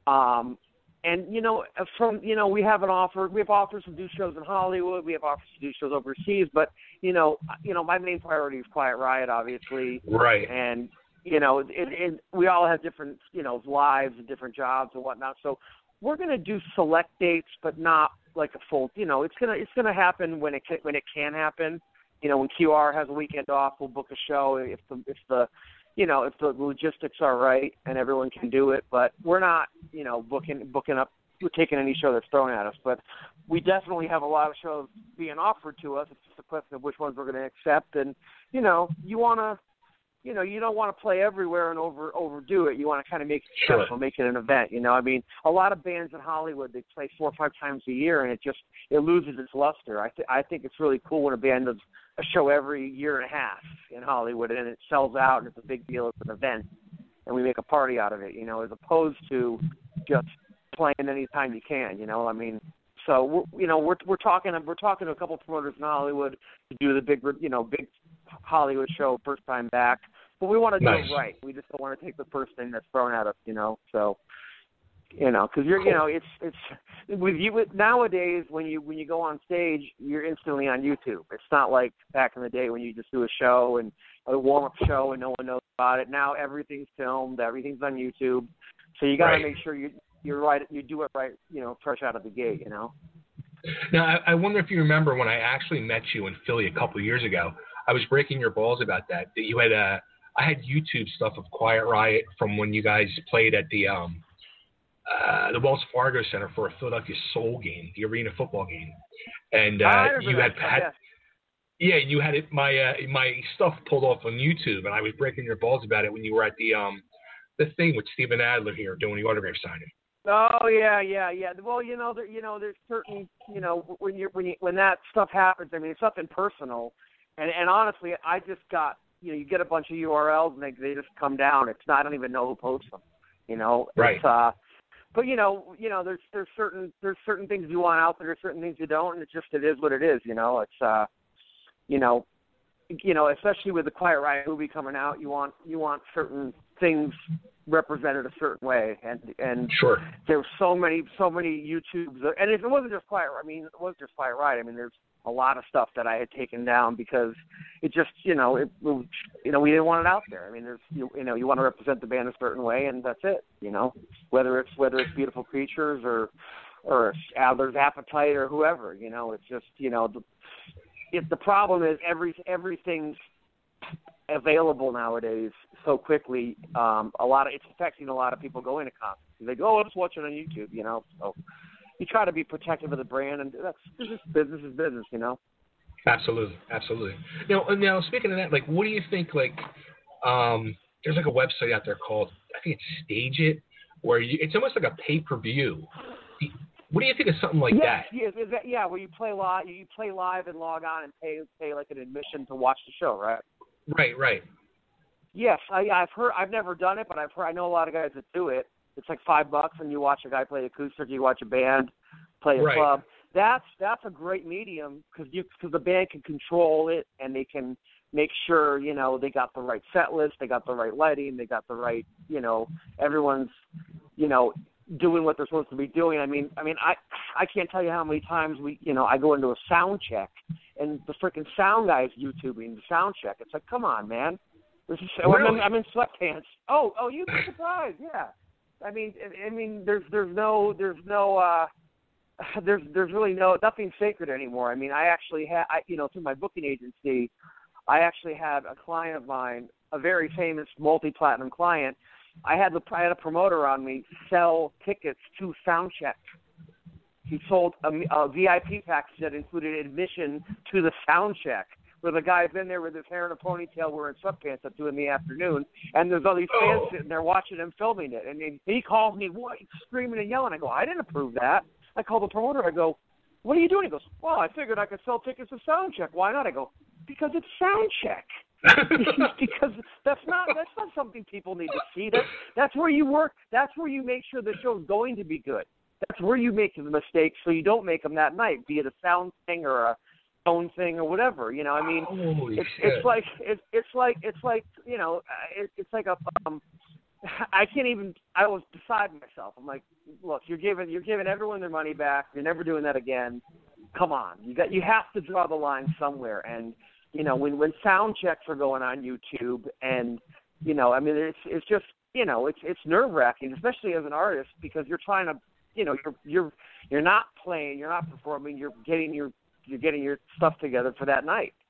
Um, and you know, uh, from you know, we have an offer. We have offers to do shows in Hollywood. We have offers to do shows overseas. But you know, uh, you know, my main priority is Quiet Riot, obviously. Right. And you know, it, it, we all have different you know lives and different jobs and whatnot. So we're going to do select dates, but not like a full. You know, it's gonna it's gonna happen when it can, when it can happen. You know, when QR has a weekend off, we'll book a show if the if the you know if the logistics are right and everyone can do it. But we're not you know booking booking up we're taking any show that's thrown at us. But we definitely have a lot of shows being offered to us. It's just a question of which ones we're going to accept. And you know, you want to you know, you don't want to play everywhere and over overdo it. You want to kind of make it Sure. special, make it an event. You know, I mean, a lot of bands in Hollywood they play four or five times a year, and it just it loses its luster. I th- I think it's really cool when a band does a show every year and a half in Hollywood, and it sells out, and it's a big deal. It's an event, and we make a party out of it. You know, as opposed to just playing anytime you can. You know, I mean. So we're, you know we're we're talking we're talking to a couple of promoters in Hollywood to do the big you know big Hollywood show first time back, but we want to do it right. We just don't want to take the first thing that's thrown at us, you know. So, you know, because you're, you know, it's it's with you with, nowadays when you when you go on stage, you're instantly on YouTube. It's not like back in the day when you just do a show and a warm up show and no one knows about it. Now everything's filmed, everything's on YouTube, so you got to Right. make sure you you're right, you do it right, you know, fresh out of the gate, you know. Now, I, I wonder if you remember when I actually met you in Philly a couple of years ago. I was breaking your balls about that. That you had uh, I had YouTube stuff of Quiet Riot from when you guys played at the um, uh, the Wells Fargo Center for a Philadelphia Soul game, the arena football game, and uh, you had had. yes. Yeah, you had it, my uh, my stuff pulled off on YouTube, and I was breaking your balls about it when you were at the um the thing with Steven Adler here doing the autograph signing. Oh yeah, yeah, yeah. Well, you know, there, you know, there's certain, you know, when you when you when that stuff happens. I mean, it's nothing personal, and and honestly, I just got, you know, you get a bunch of URLs and they they just come down. It's not, I don't even know who posts them. You know, Right. It's, uh, but you know, you know, there's there's certain there's certain things you want out there, there's certain things you don't, and it's just it is what it is. You know, it's uh, you know, you know, especially with the Quiet Riot movie coming out, you want you want certain things represented a certain way, and and Sure. there's so many so many YouTubes, and if it wasn't just Quiet, I mean, it wasn't just Quiet Riot. I mean, there's a lot of stuff that I had taken down because it just, you know, it, you know, we didn't want it out there. I mean, there's, you, you know, you want to represent the band a certain way, and that's it. You know, whether it's whether it's Beautiful Creatures or or Adler's Appetite or whoever. You know, it's just, you know, the, if the problem is every everything's available nowadays so quickly. Um, a lot of it's affecting a lot of people going to concerts. They go, oh, let's watch it on YouTube, you know. So you try to be protective of the brand, and that's business. Business is business, you know. Absolutely, absolutely. Now, uh, now speaking of that, like, what do you think? Like, um, there's like a website out there called I think it's Stage It, where you, it's almost like a pay per view. What do you think of something like yes, that? Yes, is that, yeah, where you play live, you play live and log on and pay pay like an admission to watch the show, right? Right, right. Yes, I, I've heard. I've never done it, but I've heard. I know a lot of guys that do it. It's like five bucks, and you watch a guy play acoustic. You watch a band play a Right. club. That's that's a great medium because you because the band can control it and they can make sure you know they got the right set list, they got the right lighting, they got the right you know everyone's you know doing what they're supposed to be doing. I mean, I mean, I I can't tell you how many times we you know I go into a sound check and the freaking sound guy's YouTubing the sound check. It's like, come on, man. This is I'm, in, I'm in sweatpants. Oh, oh, you'd be surprised. Yeah. I mean, I- mean, there's there's no there's no uh there's there's really no nothing sacred anymore. I mean, I actually had you know through my booking agency, I actually had a client of mine, a very famous multi-platinum client. I had the I had a promoter on me sell tickets to sound check. He sold a, a VIP package that included admission to the sound check, where the guy's in there with his hair in a ponytail, wearing sweatpants at two in the afternoon, and there's all these fans Oh. sitting there watching him filming it. And he, he calls me, what, screaming and yelling. I go, I didn't approve that. I call the promoter. I go, what are you doing? He goes, well, I figured I could sell tickets to sound check. Why not? I go, because it's sound check. because that's not that's not something people need to see. That's that's where you work. That's where you make sure the show's going to be good. That's where you make the mistakes so you don't make them that night, be it a sound thing or a tone thing or whatever. You know, I mean, Holy it's shit. it's like it's it's like it's like you know, it, it's like a um. I can't even. I was beside myself. I'm like, look, you're giving you're giving everyone their money back. You're never doing that again. Come on, you got you have to draw the line somewhere. And you know, when when sound checks are going on YouTube, and you know, I mean, it's it's just you know, it's it's nerve wracking, especially as an artist, because you're trying to, you know, you're you're you're not playing, you're not performing, you're getting your you're getting your stuff together for that night.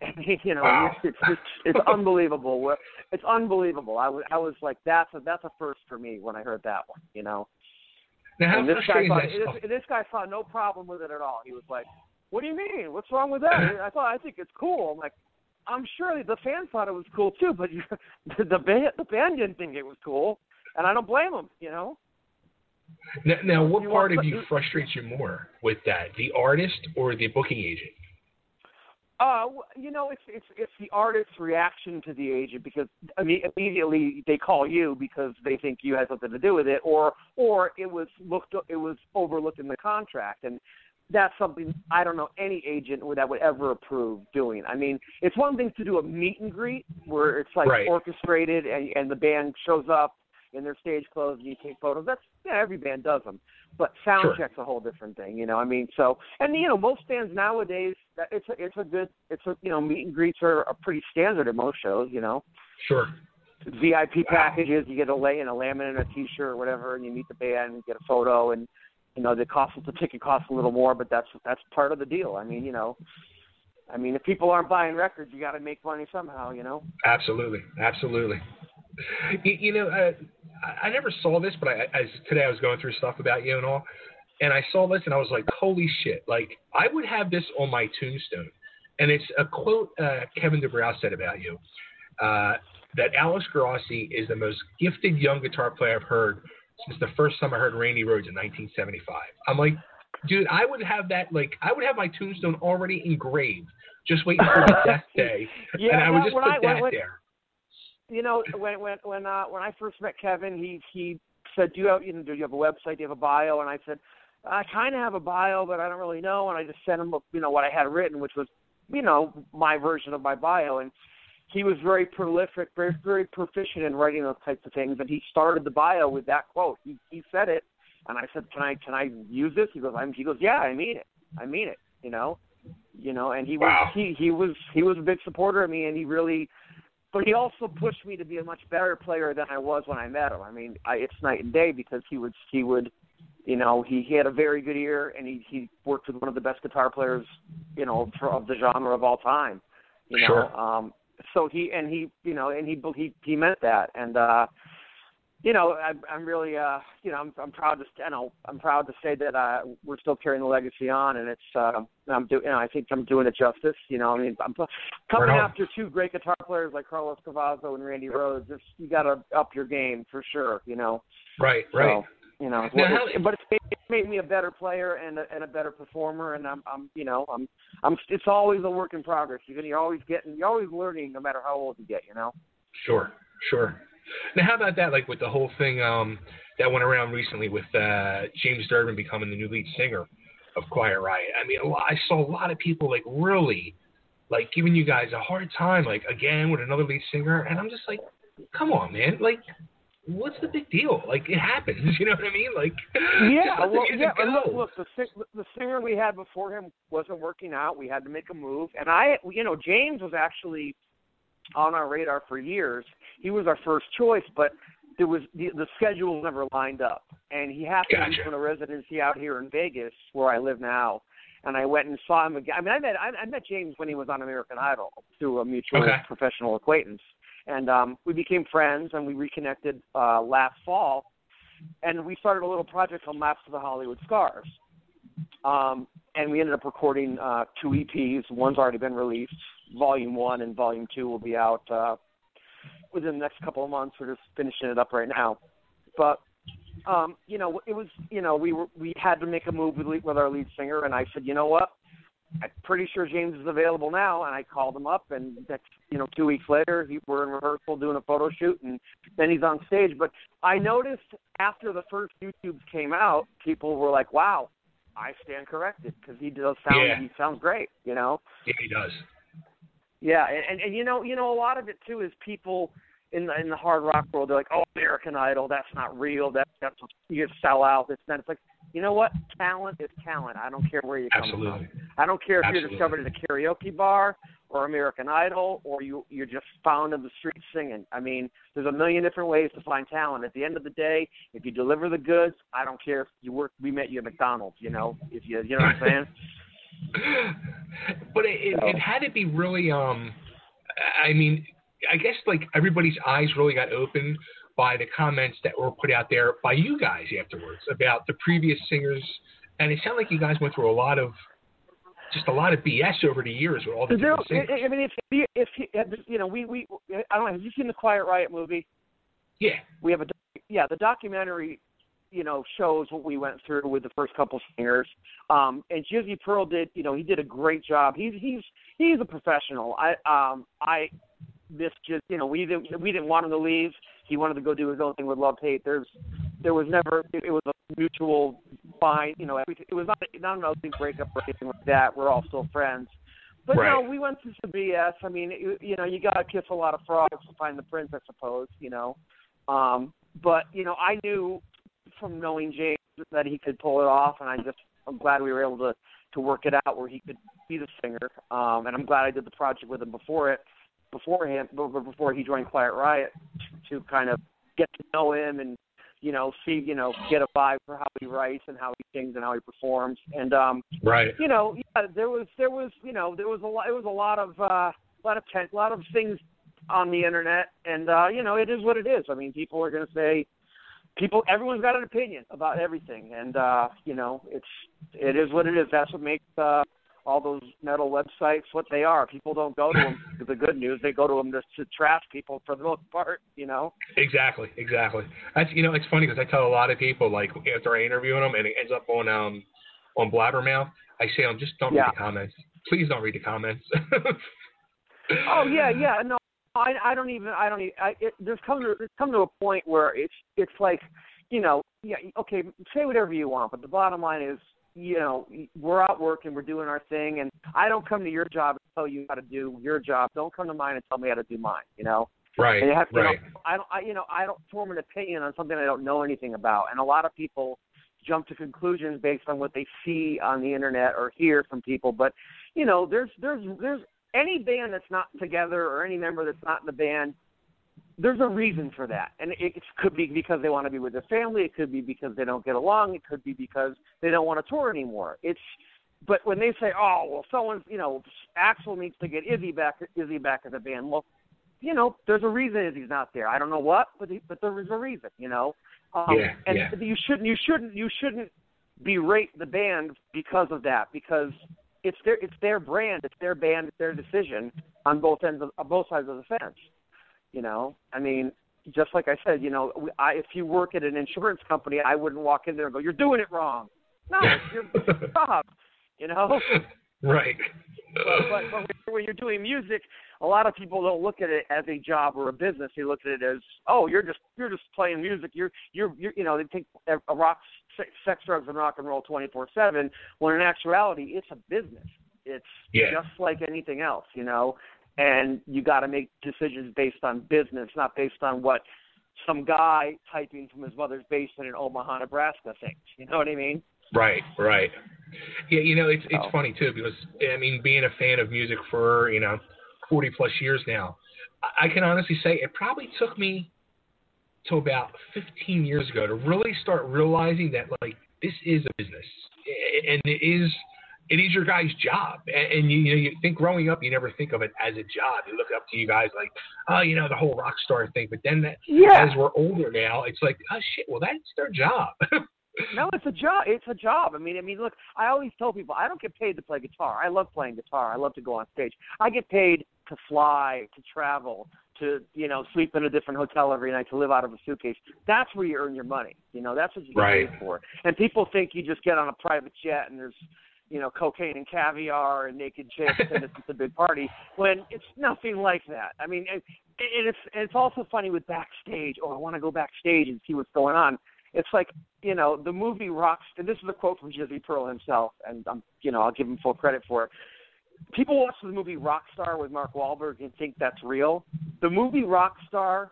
And, you know, Wow. it's, it's it's unbelievable. It's unbelievable. I was I was like, that's a that's a first for me when I heard that one. You know. Now, and this guy frustrating thought, is that this, this guy saw no problem with it at all. He was like, "What do you mean? What's wrong with that?" I thought I think it's cool. I'm like, I'm sure the fans thought it was cool too, but you, the the band the band didn't think it was cool, and I don't blame them. You know. Now, now what You part of you frustrates you more with that, the artist or the booking agent? Uh, you know, it's it's it's the artist's reaction to the agent because I mean, immediately they call you because they think you had something to do with it, or or it was looked it was overlooked in the contract, and that's something I don't know any agent would that would ever approve doing. I mean, it's one thing to do a meet and greet where it's like Right. orchestrated and and the band shows up in their stage clothes and you take photos. That's yeah, every band does them. But sound Sure. check's a whole different thing, you know. I mean, so and you know, most bands nowadays, that it's a, it's a good, it's a you know, meet and greets are, are pretty standard at most shows, you know. Sure. VIP packages, you get a lay in a laminate, and a T-shirt, or whatever, and you meet the band, and get a photo, and you know, the cost of the ticket costs a little more, but that's that's part of the deal. I mean, you know, I mean, if people aren't buying records, you got to make money somehow, you know. Absolutely, absolutely. You, know, uh, I, I never saw this, but I, as today I was going through stuff about you and all, and I saw this and I was like, holy shit! Like I would have this on my tombstone, and it's a quote uh, Kevin DuBrow said about you, uh, that Alex Grossi is the most gifted young guitar player I've heard since the first time I heard Randy Rhoads in 1975. I'm like, dude, I would have that like I would have my tombstone already engraved, just waiting for my death day, Yeah, and I would no, just put I- that when- there. You know when when when uh when I first met Kevin, he he said, "Do you have you know, do you have a website? Do you have a bio?" And I said, "I kind of have a bio, but I don't really know." And I just sent him you know what I had written, which was you know my version of my bio, and he was very prolific, very very proficient in writing those types of things. And he started the bio with that quote. He he said it, and I said, "Can I can I use this?" He goes, "I'm." He goes, "Yeah, I mean it. I mean it." You know, you know, and he was he he was he was a big supporter of me, and he really but he also pushed me to be a much better player than I was when I met him. I mean, I, it's night and day because he would he would, you know, he, he had a very good ear and he he worked with one of the best guitar players, you know, for, of the genre of all time. You know, Sure. um, so he and he you know and he he he meant that and uh you know I, I'm really uh you know I'm I'm proud to you know I'm proud to say that uh we're still carrying the legacy on and it's uh I'm doing you know I think I'm doing it justice you know I mean I'm coming after two great guitar players like Carlos Cavazo and Randy Rhoads it's, you got to up your game for sure you know Right, So, right. you know, Now, how- it's, but it's made, it's made me a better player and a, and a better performer, and I'm, I'm, you know, I'm, I'm. It's always a work in progress. You're, you're always getting, you're always learning, no matter how old you get. You know. Sure, sure. Now, how about that? Like with the whole thing um, that went around recently with uh, James Durbin becoming the new lead singer of Quiet Riot. I mean, a lot, I saw a lot of people like really like giving you guys a hard time, like again with another lead singer, and I'm just like, come on, man, like. What's the big deal? Like it happens, you know what I mean? Like Yeah, well, yeah. Look, look, the the singer we had before him wasn't working out. We had to make a move, and I, you know, James was actually on our radar for years. He was our first choice, but there was the, the schedule never lined up, and he happened to be Gotcha. doing a residency out here in Vegas, where I live now. And I went and saw him again. I mean, I met I, I met James when he was on American Idol through a mutual Okay. professional acquaintance, and um, we became friends and we reconnected uh, last fall and we started a little project called Maps of the Hollywood Stars. Um, and we ended up recording uh, two EPs. One's already been released. Volume one and volume two will be out uh, within the next couple of months. We're just finishing it up right now. But um, you know, it was you know we were we had to make a move with, with our lead singer, and I said, you know what? I'm pretty sure James is available now, and I called him up, and next, you know, two weeks later, he, we're in rehearsal doing a photo shoot, and then he's on stage. But I noticed after the first YouTubes came out, people were like, "Wow, I stand corrected," because he does sound Yeah. he sounds great, you know. Yeah, he does. Yeah, and, and and you know, you know, a lot of it too is people in the in the hard rock world. They're like, "Oh, American Idol, that's not real. That that's you sell out." It's not. It's like, you know what? Talent is talent. I don't care where you come Absolutely. from. I don't care if you're discovered at a karaoke bar or American Idol or you you're just found in the streets singing. I mean, there's a million different ways to find talent. At the end of the day, if you deliver the goods, I don't care if you work. We met you at McDonald's. You know, if you you know what I'm saying. but it, it, it had to be really um i mean i guess like everybody's eyes really got opened by the comments that were put out there by you guys afterwards about the previous singers and it sounded like you guys went through a lot of just a lot of bs over the years with all the There. I mean, if if, if you know, we we I don't know. Have you seen the Quiet Riot movie? Yeah. We have a yeah. The documentary, you know, shows what we went through with the first couple singers. Um, and Jizzy Pearl did, you know, he did a great job. He's he's he's a professional. I um I this just you know we didn't we didn't want him to leave. He wanted to go do his own thing with Love Hate. There's there was never it, it was a mutual fine. You know, everything, it was not not an ugly breakup or anything like that. We're all still friends. But Right. no, we went through some BS. I mean, you, you know, you got to kiss a lot of frogs to find the prince, I suppose. You know, um, but you know, I knew from knowing James that he could pull it off, and I just I'm glad we were able to to work it out where he could be the singer. Um, and I'm glad I did the project with him before it, before him, before he joined Quiet Riot, to kind of get to know him and you know see you know get a vibe for how he writes and how he sings and how he performs. And um, right you know, yeah, there was there was you know there was a lot it was a lot of uh, a lot of ten, a lot of things on the internet, and uh, you know it is what it is. I mean, people are going to say people everyone's got an opinion about everything, and uh, you know it's it is what it is. That's what makes uh, all those metal websites what they are. People don't go to them for the good news; they go to them to, to trash people for the most part. You know. Exactly, exactly. That's you know, it's funny because I tell a lot of people like after I interview them and it ends up on um on Blabbermouth, I say them just don't Yeah. read the comments. Please don't read the comments. Oh yeah, yeah. No, I I don't even I don't even, I it, there's come to there's come to a point where it's it's like, you know, yeah, okay, say whatever you want, but the bottom line is, you know, we're out working, we're doing our thing, and I don't come to your job and tell you how to do your job. Don't come to mine and tell me how to do mine. You know. Right, And you have, you right. Know, I don't. I, you know, I don't form an opinion on something I don't know anything about, and a lot of people jump to conclusions based on what they see on the internet or hear from people. But you know, there's there's there's any band that's not together or any member that's not in the band. There's a reason for that, and it, it could be because they want to be with their family. It could be because they don't get along. It could be because they don't want to tour anymore. It's but when they say, "Oh, well, someone's," you know, Axl needs to get Izzy back, Izzy back in the band. Well, you know, there's a reason he's not there. I don't know what, but he, but there is a reason, you know. Um, Yeah, and yeah. you shouldn't you shouldn't you shouldn't berate the band because of that because it's their it's their brand, it's their band, it's their decision on both ends of on both sides of the fence. You know, I mean, just like I said, you know, I, if you work at an insurance company, I wouldn't walk in there and go, "You're doing it wrong." No, it's your, job. You know. Right. but, but, but when- when you're doing music, a lot of people don't look at it as a job or a business. They look at it as, oh, you're just you're just playing music. You're you're, you're you know they think a rock, sex, sex, drugs, and rock and roll 24/7. When in actuality, it's a business. It's Yeah. just like anything else, you know. And you got to make decisions based on business, not based on what some guy typing from his mother's basement in Omaha, Nebraska thinks. You know what I mean? Right, right. Yeah, you know, it's it's Oh. funny too because I mean, being a fan of music for you know forty plus years now, I I can honestly say it probably took me to about fifteen years ago to really start realizing that like this is a business and it is it is your guy's job and, and you, you know you think growing up you never think of it as a job you look up to you guys like oh you know the whole rock star thing but then that Yeah. as we're older now it's like oh shit well that's their job No, it's a job. It's a job. I mean, I mean, look, I always tell people I don't get paid to play guitar. I love playing guitar. I love to go on stage. I get paid to fly, to travel, to you know, sleep in a different hotel every night, to live out of a suitcase. That's where you earn your money. You know, that's what you get Right. paid for. And people think you just get on a private jet and there's you know, cocaine and caviar and naked chicks and it's a big party when it's nothing like that. I mean, and, and it's and it's also funny with backstage. Oh, I want to go backstage and see what's going on. It's like you know the movie Rocks. And this is a quote from Jizzy Pearl himself, and I'm you know I'll give him full credit for it. People watch the movie Rockstar with Mark Wahlberg and think that's real. The movie Rockstar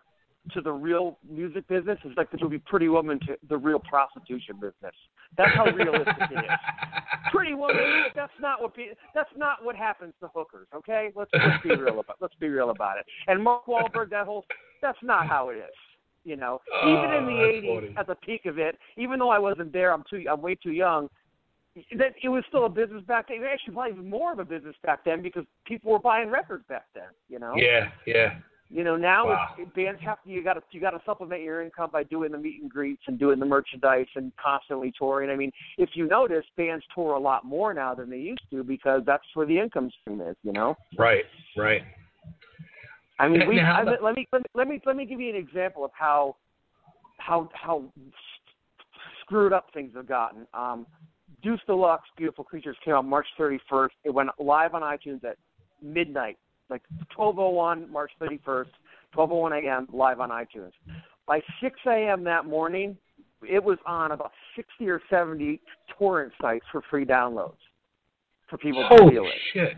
to the real music business is like the movie Pretty Woman to the real prostitution business. That's how realistic it is. Pretty Woman, that's not what pe- that's not what happens to hookers. Okay, let's let's be real about let's be real about it. And Mark Wahlberg, that whole that's not how it is. You know, oh, even in the Oh, '80s, funny. at the peak of it, even though I wasn't there, I'm too I'm way too young. That it was still a business back then. It was actually, probably even more of a business back then because people were buying records back then. You know. yeah yeah You know, now Wow. it's, bands have to you got to you got to supplement your income by doing the meet and greets and doing the merchandise and constantly touring. I mean, if you notice, bands tour a lot more now than they used to because that's where the income stream is. You know. right right I mean, we. I, me let me let me let me give you an example of how how how screwed up things have gotten. Um, Deuce Deluxe, Beautiful Creatures came out March 31st. It went live on iTunes at midnight, like 12:01 March 31st, 12:01 a.m. live on iTunes. By 6 a.m. that morning, it was on about 60 or 70 torrent sites for free downloads for people to feel it. shit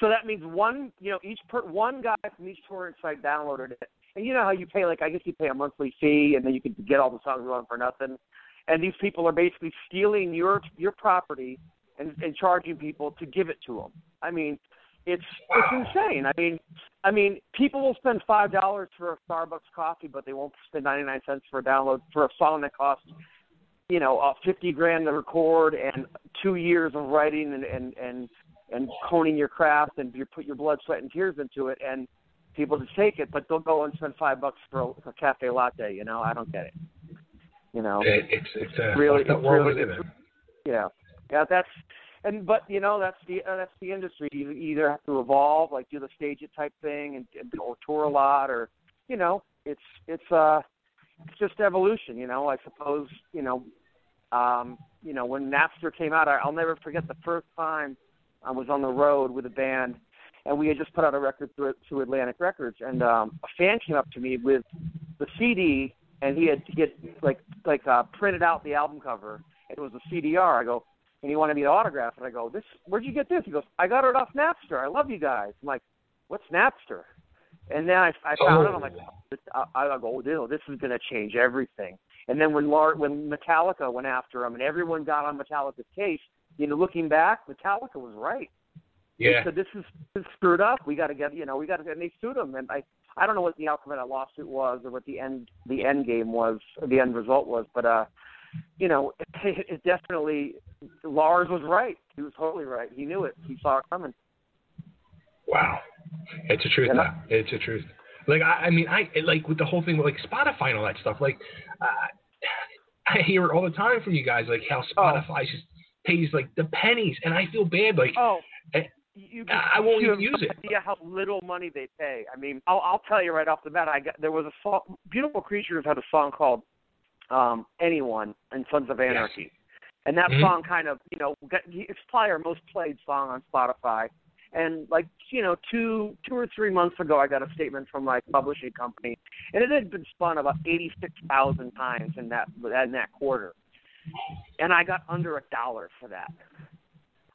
So that means one, you know, each per one guy from each torrent site downloaded it. And you know how you pay like I guess you pay a monthly fee and then you can get all the songs you want for nothing. And these people are basically stealing your your property and, and charging people to give it to them. I mean, it's it's insane. I mean, I mean, people will spend five dollars for a Starbucks coffee, but they won't spend ninety nine cents for a download for a song that costs you know, uh, fifty grand to record and two years of writing and and and and honing your craft and you put your blood, sweat, and tears into it, and people just take it, but they'll go and spend five bucks for a, a cafe latte. You know, I don't get it. You know, It, it's it's a really, it's really, it's- yeah, yeah. That's and but you know that's the uh, that's the industry. You either have to evolve, like do the stage it type thing, and, and or tour a lot, or you know, it's it's uh it's just evolution. You know, I suppose you know, um, you know when Napster came out, I, I'll never forget the first time I was on the road with a band, and we had just put out a record through, through Atlantic Records, and um, a fan came up to me with the CD, and he had to get like like uh, printed out the album cover. It was a CDR. I go, and he wanted me to autograph it. I go, this, where'd you get this? He goes, I got it off Napster. I love you guys. I'm like, what's Napster? And then I, I found it. I'm like, this, I, I go, oh, this is going to change everything. And then when Lar- when Metallica went after him, and everyone got on Metallica's case, you know, looking back, Metallica was right. Yeah. Said this is, this is screwed up. We got to get, you know, we got to, and they sued him. And I, I don't know what the outcome of that lawsuit was, or what the end, the end game was, the end result was. But, uh, you know, it, it definitely, Lars was right. He was totally right. He knew it. He saw it coming. Wow. It's a truth I- now. It's a truth. Like I, I mean, I like with the whole thing with like Spotify and all that stuff. Like uh, I hear it all the time from you guys, like how Spotify just pays like the pennies, and I feel bad. Like Oh, eh, you can, I won't you even have use no it. Idea how little money they pay. I mean, I'll, I'll tell you right off the bat. I got there was a song. Beautiful Creatures had a song called um, "Anyone" and Sons of Anarchy, and that Mhm. song kind of you know got, it's probably our most played song on Spotify. And like you know, two two or three months ago, I got a statement from my publishing company, and it had been spun about eighty six thousand times in that in that quarter, and I got under a dollar for that.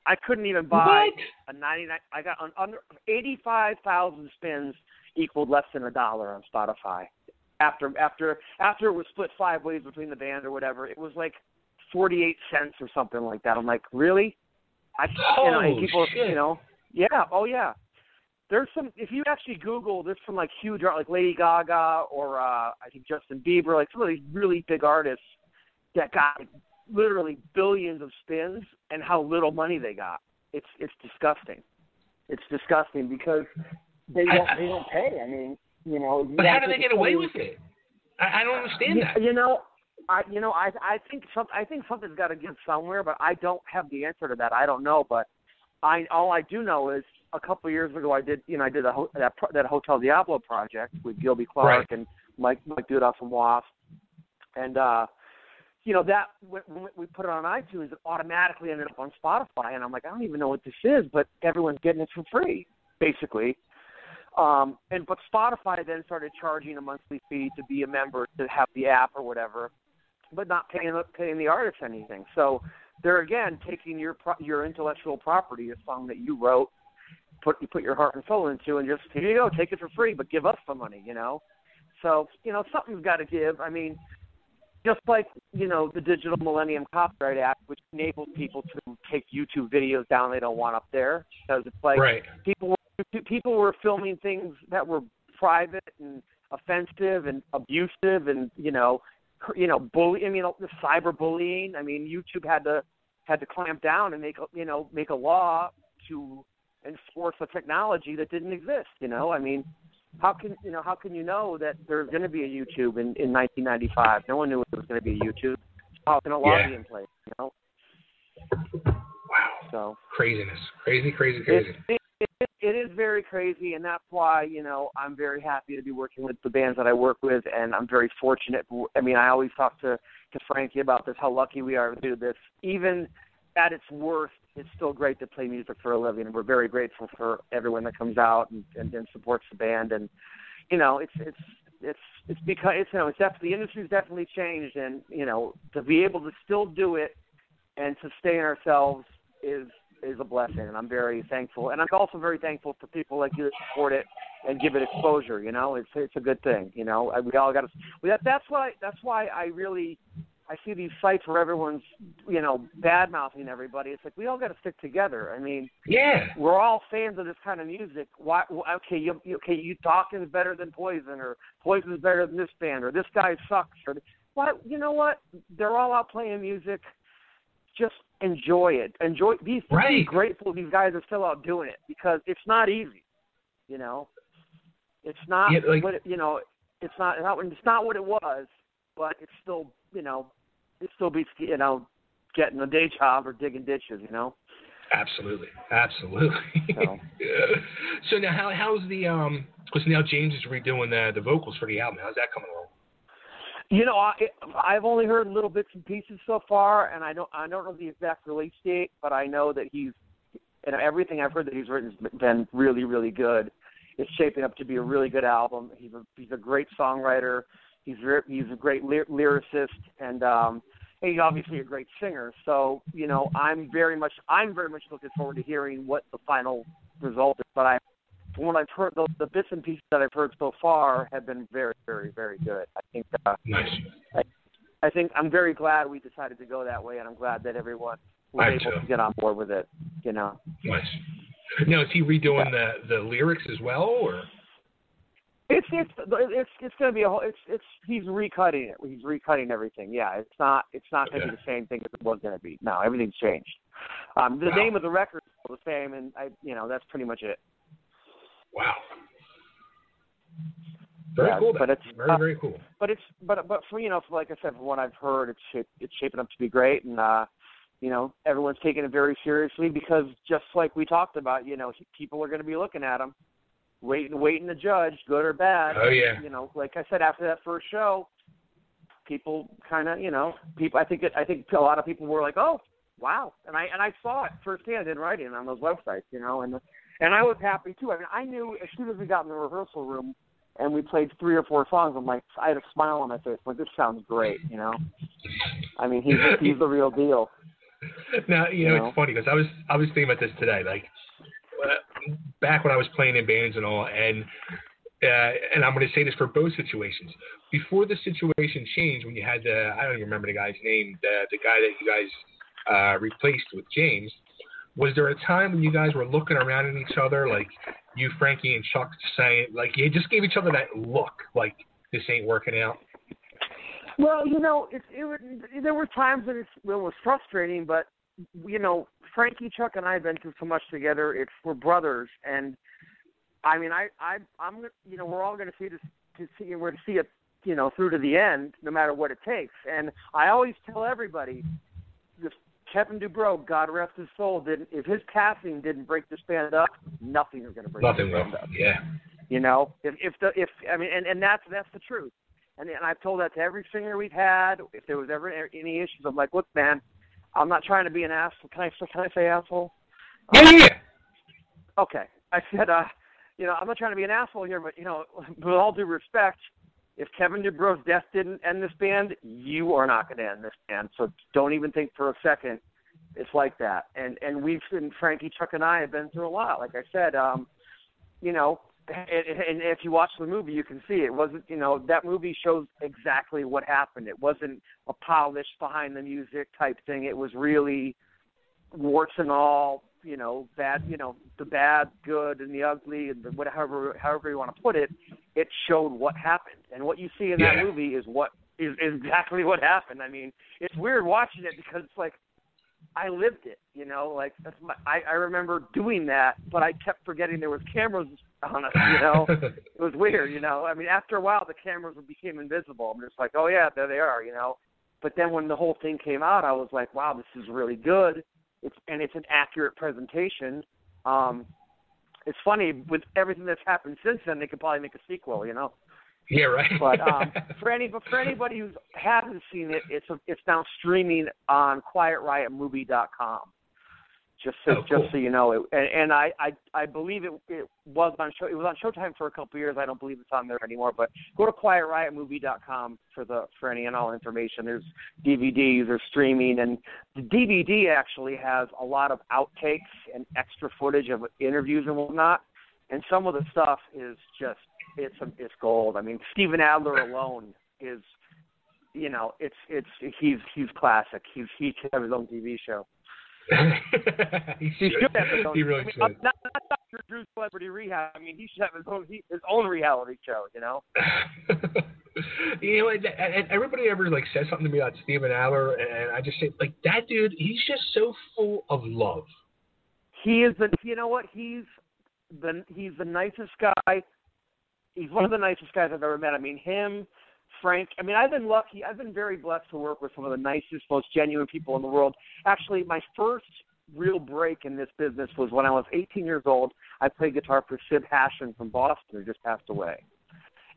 I couldn't even buy a 99 I got under 85,000 spins equaled less than a dollar on Spotify. After after after it was split five ways between the band or whatever, it was like 48 cents or something like that. I'm like, "Really?" I you know, and Oh, people, shit. you know, yeah, oh yeah. There's some if you actually Google there's some like huge art like Lady Gaga or uh I think Justin Bieber, like some of these really big artists that got like, literally billions of spins and how little money they got. It's it's disgusting. It's disgusting because they don't they don't pay. I mean, you know. But how do they get away with it? I, I don't understand you, that. You know, I you know I I think some I think something's got to give somewhere, but I don't have the answer to that. I don't know, but I all I do know is a couple of years ago I did you know I did a, that that Hotel Diablo project with Gilby Clarke Right. and Mike Mike Duda from Wasp, and uh you know that when when we put it on iTunes, it automatically ended up on Spotify, and I'm like, I don't even know what this is, but everyone's getting it for free, basically. Um, and but Spotify then started charging a monthly fee to be a member to have the app or whatever, but not paying paying the artist anything. So they're again taking your pro- your intellectual property, a song that you wrote, put you put your heart and soul into, and just here you go, take it for free, but give us the money, you know. So you know something's got to give. I mean, just like you know the Digital Millennium Copyright Act, which enables people to take YouTube videos down they don't want up there, because it's like Right. people people were filming things that were private and offensive and abusive and you know you know bully I mean the cyber bullying I mean YouTube had to had to clamp down and make you know make a law to enforce a technology that didn't exist you know I mean how can you know how can you know that there's going to be a YouTube in in 1995 no one knew there was going to be a YouTube how can a law Yeah. be in place you know Wow. so Craziness. Crazy, crazy, crazy. it, it, it, is very crazy, and that's why you know I'm very happy to be working with the bands that I work with, and I'm very fortunate. I mean, I always talk to to Frankie about this, how lucky we are to do this. Even at its worst, it's still great to play music for a living, and we're very grateful for everyone that comes out and, and, and supports the band. And you know, it's it's it's it's because it's you know it's definitely the industry's definitely changed, and you know to be able to still do it and sustain ourselves is is a blessing, and I'm very thankful. And I'm also very thankful for people like you that support it and give it exposure. You know, it's it's a good thing. You know, we all got to. That, that's why that's why I really I see these sites where everyone's you know bad mouthing everybody. It's like we all got to stick together. I mean, Yeah. we're all fans of this kind of music. Why? wh- Okay, you, you okay? You talking is better than Poison, or Poison is better than this band, or this guy sucks, or why? You know what? They're all out playing music. Just enjoy it. Enjoy. Be, be grateful these guys are still out doing it because it's not easy. You know, it's not Yeah, like- what it, you know. It's not. It's not. It's not what it was, but it's still. You know, it still beats you know getting a day job or digging ditches. You know. Absolutely, absolutely. So. so now, how how's the um? Because now James is redoing the the vocals for the album. How's that coming along? You know, I I've only heard little bits and pieces so far, and I don't I don't know the exact release date, but I know that he's and everything I've heard that he's written has been really really good. It's shaping up to be a really good album. He's a he's a great songwriter. He's he's a great ly- lyricist, and um, he's obviously a great singer. So you know, I'm very much I'm very much looking forward to hearing what the final result is. But I from what I've heard, the, the bits and pieces that I've heard so far have been very, very, very good. I think. Uh, Nice. I, I think I'm very glad we decided to go that way, and I'm glad that everyone was I able too. to get on board with it. You know. Nice. Now, is he redoing the the lyrics as well, or? It's it's it's it's going to be a whole. It's it's he's recutting it. He's recutting everything. Yeah, it's not it's not going to be the same thing as it was going to be. No, everything's changed. Um, the Wow. name of the record is still the same, and I you know that's pretty much it. Wow. Very Yeah, cool. but it's, very uh, very cool. but it's but but for you know, for, like I said, from what I've heard, it's shape, it's shaping up to be great, and uh, you know, everyone's taking it very seriously because just like we talked about, you know, people are going to be looking at them, waiting, waiting to judge, good or bad. Oh, yeah. You know, like I said, after that first show, people kind of, you know, people. I think it, I think a lot of people were like, oh, wow, and I and I saw it firsthand in writing on those websites, you know, and and I was happy too. I mean, I knew as soon as we got in the rehearsal room and we played three or four songs, I'm like, I had a smile on my face, like this sounds great, you know. I mean, he's he's the real deal. Now you know You know? it's funny because I was I was thinking about this today. Like back when I was playing in bands and all, and uh, and I'm going to say this for both situations. Before the situation changed, when you had the I don't even remember the guy's name, the the guy that you guys uh, replaced with James. Was there a time when you guys were looking around at each other, like you, Frankie, and Chuck, saying, like you just gave each other that look, like this ain't working out? Well, you know, it, it was, there were times that it's, it was frustrating, but you know, Frankie, Chuck, and I have been through so much together. It's we're brothers, and I mean, I, I, I'm, you know, we're all going to see this, to see, we're to see it, you know, through to the end, no matter what it takes. And I always tell everybody, Kevin DuBrow, God rest his soul, didn't. If his passing didn't break this band up, nothing is going to break Nothing this will. band up. Yeah. You know, if if the if I mean, and and that's that's the truth. And and I've told that to every singer we've had. If there was ever any issues, I'm like, look, man, I'm not trying to be an asshole. Can I can I say asshole? Yeah, yeah. Okay. I said, uh, you know, I'm not trying to be an asshole here, but you know, with all due respect, if Kevin DuBrow's death didn't end this band, you are not going to end this band. So don't even think for a second it's like that. And and we've and Frankie, Chuck, and I have been through a lot. Like I said, um, you know, and, and if you watch the movie, you can see it wasn't. You know, that movie shows exactly what happened. It wasn't a polished behind the music type thing. It was really warts and all. You know, bad. You know, the bad, good, and the ugly, and the, whatever, however you want to put it. It showed what happened, and what you see in that Yeah. movie is what is, exactly what happened. I mean, it's weird watching it because it's like I lived it, you know, like that's my I, I remember doing that, but I kept forgetting there was cameras on us, you know. it was weird, you know. I mean, after a while the cameras became invisible. I'm just like, Oh yeah, there they are, you know. But then when the whole thing came out I was like, Wow, this is really good. It's and it's an accurate presentation. Um it's funny, with everything that's happened since then they could probably make a sequel, you know. Yeah, right. But um, for any but for anybody who hasn't seen it, it's a, it's now streaming on QuietRiotMovie.com. Just so Oh, cool. just so you know it, and, and I, I I believe it it was on show it was on Showtime for a couple of years. I don't believe it's on there anymore. But go to QuietRiotMovie.com for the for any and all information. There's DVDs, there's streaming, and the DVD actually has a lot of outtakes and extra footage of interviews and whatnot. And some of the stuff is just it's it's gold. I mean, Steven Adler alone is, you know, it's it's he's he's classic. He's he should have his own TV show. He He should. have his own. He really I mean, should. Not, not Dr. Drew's Celebrity Rehab. I mean, he should have his own he, his own reality show. You know. you know, and, and everybody ever like says something to me about Steven Adler, and I just say like that dude. He's just so full of love. He is the. You know what? He's the. He's the nicest guy. He's one of the nicest guys I've ever met. I mean, him, Frank. I mean, I've been lucky. I've been very blessed to work with some of the nicest, most genuine people in the world. Actually, my first real break in this business was when I was 18 years old. I played guitar for Sib Hashian from Boston, who just passed away.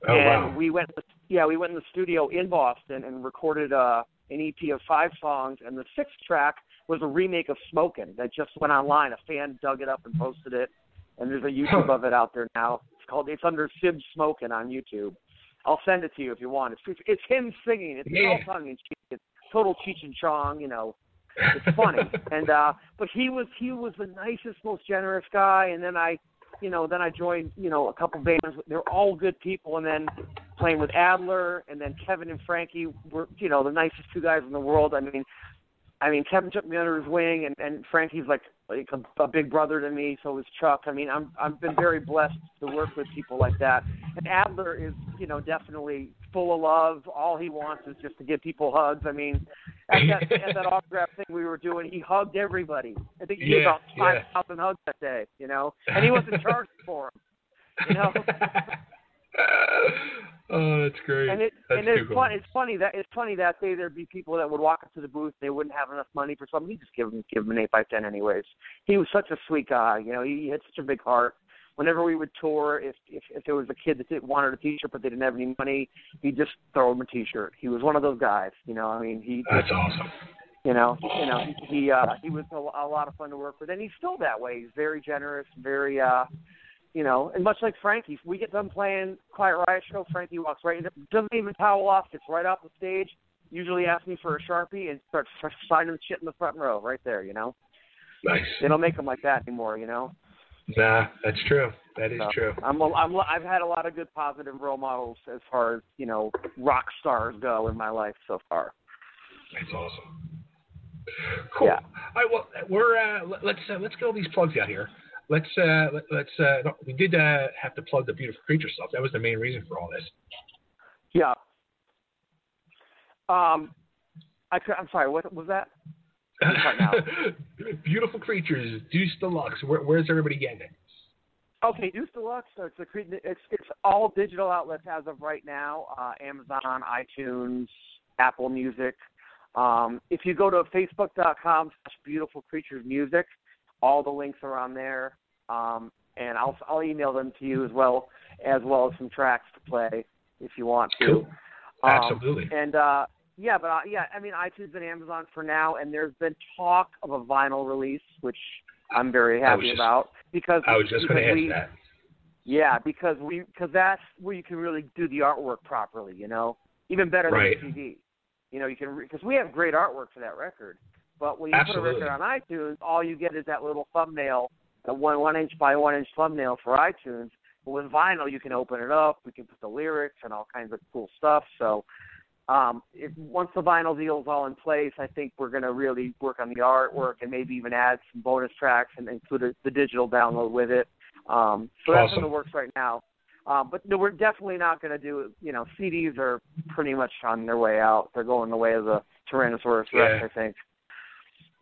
Oh, and wow. we went, yeah, we went in the studio in Boston and recorded uh, an EP of five songs. And the sixth track was a remake of "Smokin'" that just went online. A fan dug it up and posted it, and there's a YouTube of it out there now. It's called, it's under Sib Smokin' on YouTube. I'll send it to you if you want. It's it's him singing. It's Yeah. all tongue in cheek. It's total Cheech and Chong, you know. It's funny. and uh but he was he was the nicest, most generous guy and then I you know, then I joined, you know, a couple bands. They're all good people and then playing with Adler and then Kevin and Frankie were you know, the nicest two guys in the world. I mean I mean, Kevin took me under his wing, and, and Frankie's like like a, a big brother to me. So is Chuck. I mean, I'm I've been very blessed to work with people like that. And Adler is, you know, definitely full of love. All he wants is just to give people hugs. I mean, at that at that autograph thing we were doing, he hugged everybody. I think he gave Yeah, about five yeah. hugs that day. You know, and he wasn't charged for them. You know, oh, that's great. And it that's and it's cool. fun. It's funny that it's funny that day there'd be people that would walk up to the booth. And they wouldn't have enough money for something. He just give him give him an eight by ten anyways. He was such a sweet guy. You know, he had such a big heart. Whenever we would tour, if if, if there was a kid that didn't wanted a T-shirt but they didn't have any money, he'd just throw him a T-shirt. He was one of those guys. You know, I mean, he That's awesome. you know, you know, he he, uh, he was a, a lot of fun to work with, and he's still that way. He's very generous, very, uh, you know, and much like Frankie, we get done playing Quiet Riot show, Frankie walks right, in, doesn't even towel off, gets right off the stage, usually asks me for a sharpie, and starts signing shit in the front row, right there. You know, Nice. they don't make them like that anymore. You know, Nah, that's true. That is So, true. I'm, a, I'm I've had a lot of good positive role models as far as you know rock stars go in my life so far. That's awesome. Cool. Yeah. All right. Well, we're uh, let- let's uh, let's get all these plugs out here. Let's uh, let, let's uh, we did uh, have to plug the beautiful creature stuff. That was the main reason for all this. Yeah. Um, I, I'm sorry. What was that? Beautiful creatures, Deuce Deluxe. Where, where's everybody getting it? Okay, Deuce Deluxe. So it's a it's it's all digital outlets as of right now. Uh, Amazon, iTunes, Apple Music. Um, if you go to facebook.com slash beautiful creatures music, all the links are on there. Um, and I'll I'll email them to you as well as well as some tracks to play if you want to. Cool. Um, Absolutely. And uh, yeah, but uh, yeah, I mean iTunes and Amazon for now, and there's been talk of a vinyl release, which I'm very happy just- about because I was just going to ask that. yeah, because we because that's where you can really do the artwork properly. You know, even better Right. than a CD. You know, you can because we have great artwork for that record. But when you Absolutely. put a record on iTunes, all you get is that little thumbnail, the one one inch by one inch thumbnail for iTunes. But with vinyl, you can open it up. We can put the lyrics and all kinds of cool stuff. So, um, if once the vinyl deal is all in place, I think we're going to really work on the artwork and maybe even add some bonus tracks and include a, the digital download with it. Um, so that's in Awesome. the works right now. Um, but no, we're definitely not going to do. You know, CDs are pretty much on their way out. They're going the way of the Tyrannosaurus Rex, Yeah. I think.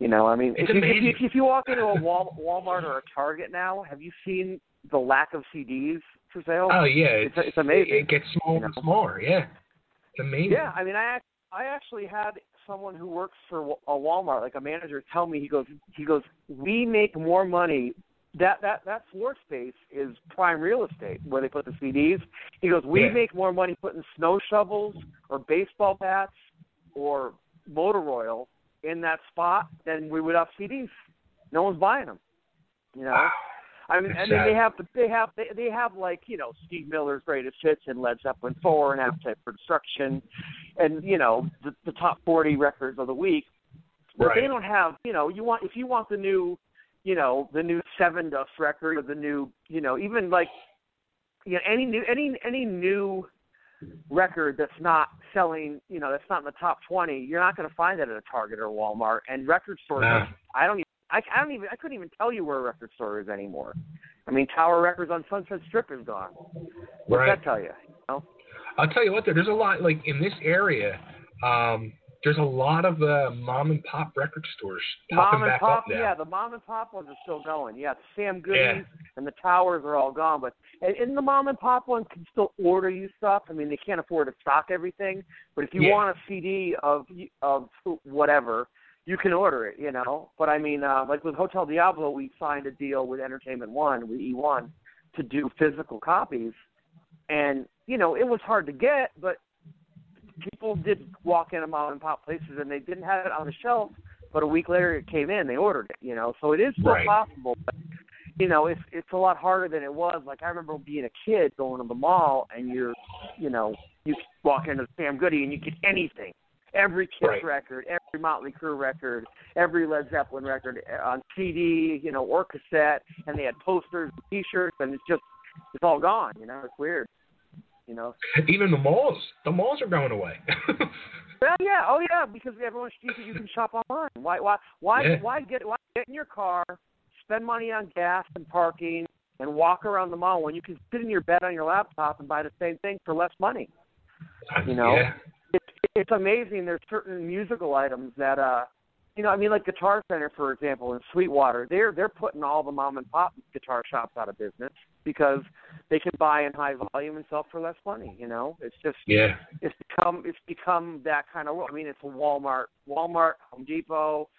You know, I mean, if you, if, you, if you walk into a Wal, Walmart or a Target now, have you seen the lack of CDs for sale? Oh yeah, it's, it's amazing. It gets smaller and smaller. Yeah, it's amazing. Yeah, I mean, I I actually had someone who works for a Walmart, like a manager, tell me he goes he goes we make more money. That that that floor space is prime real estate where they put the CDs. He goes, we Yeah. make more money putting snow shovels or baseball bats or motor oil in that spot then we would have CDs. No one's buying them. You know. I mean, I mean, they have they have they, they have like you know Steve Miller's greatest hits and Led Zeppelin four and Appetite for Destruction, and you know the, the top forty records of the week. But Right. they don't have you know you want if you want the new, you know the new Sevendust record or the new you know even like, you know any new any any new record that's not selling you know that's not in the top twenty you're not going to find that at a Target or Walmart and record stores. No. I don't even I, I don't even I couldn't even tell you where a record store is anymore. I mean, Tower Records on Sunset Strip is gone. What's Right. that tell you? you know? I'll tell you what, though, there's a lot like in this area. Um, there's a lot of uh, mom and pop record stores popping Mom and back pop, up now. yeah, the mom and pop ones are still going. Yeah, the Sam Goodies Yeah. and the Towers are all gone, but and, and the mom and pop ones can still order you stuff. I mean, they can't afford to stock everything, but if you Yeah. want a CD of of whatever, you can order it. You know, but I mean, uh, like with Hotel Diablo, we signed a deal with Entertainment One with E1 to do physical copies, and you know, it was hard to get, but people did walk in a mom and pop places and they didn't have it on the shelf, but a week later it came in, they ordered it, you know. So it is still Right. possible, but you know, it's it's a lot harder than it was. Like I remember being a kid going to the mall and you're you know, you walk into Sam Goody and you get anything. Every Kiss Right. record, every Motley Crue record, every Led Zeppelin record uh, on CD, you know, or cassette, and they had posters, and T-shirts, and it's just it's all gone. You know, it's weird. You know, Even the malls, the malls are going away. Well, yeah, oh yeah, because everyone's you can, you can shop online. Why, why, why, Yeah. why get why get in your car, spend money on gas and parking, and walk around the mall when you can sit in your bed on your laptop and buy the same thing for less money? You know, Yeah. it's it's amazing. There's certain musical items that uh, you know, I mean, like Guitar Center, for example, in Sweetwater, they're they're putting all the mom and pop guitar shops out of business. because they can buy in high volume and sell for less money. You know, it's just Yeah. it's become it's become that kind of. I mean, it's Walmart, Walmart, Home Depot,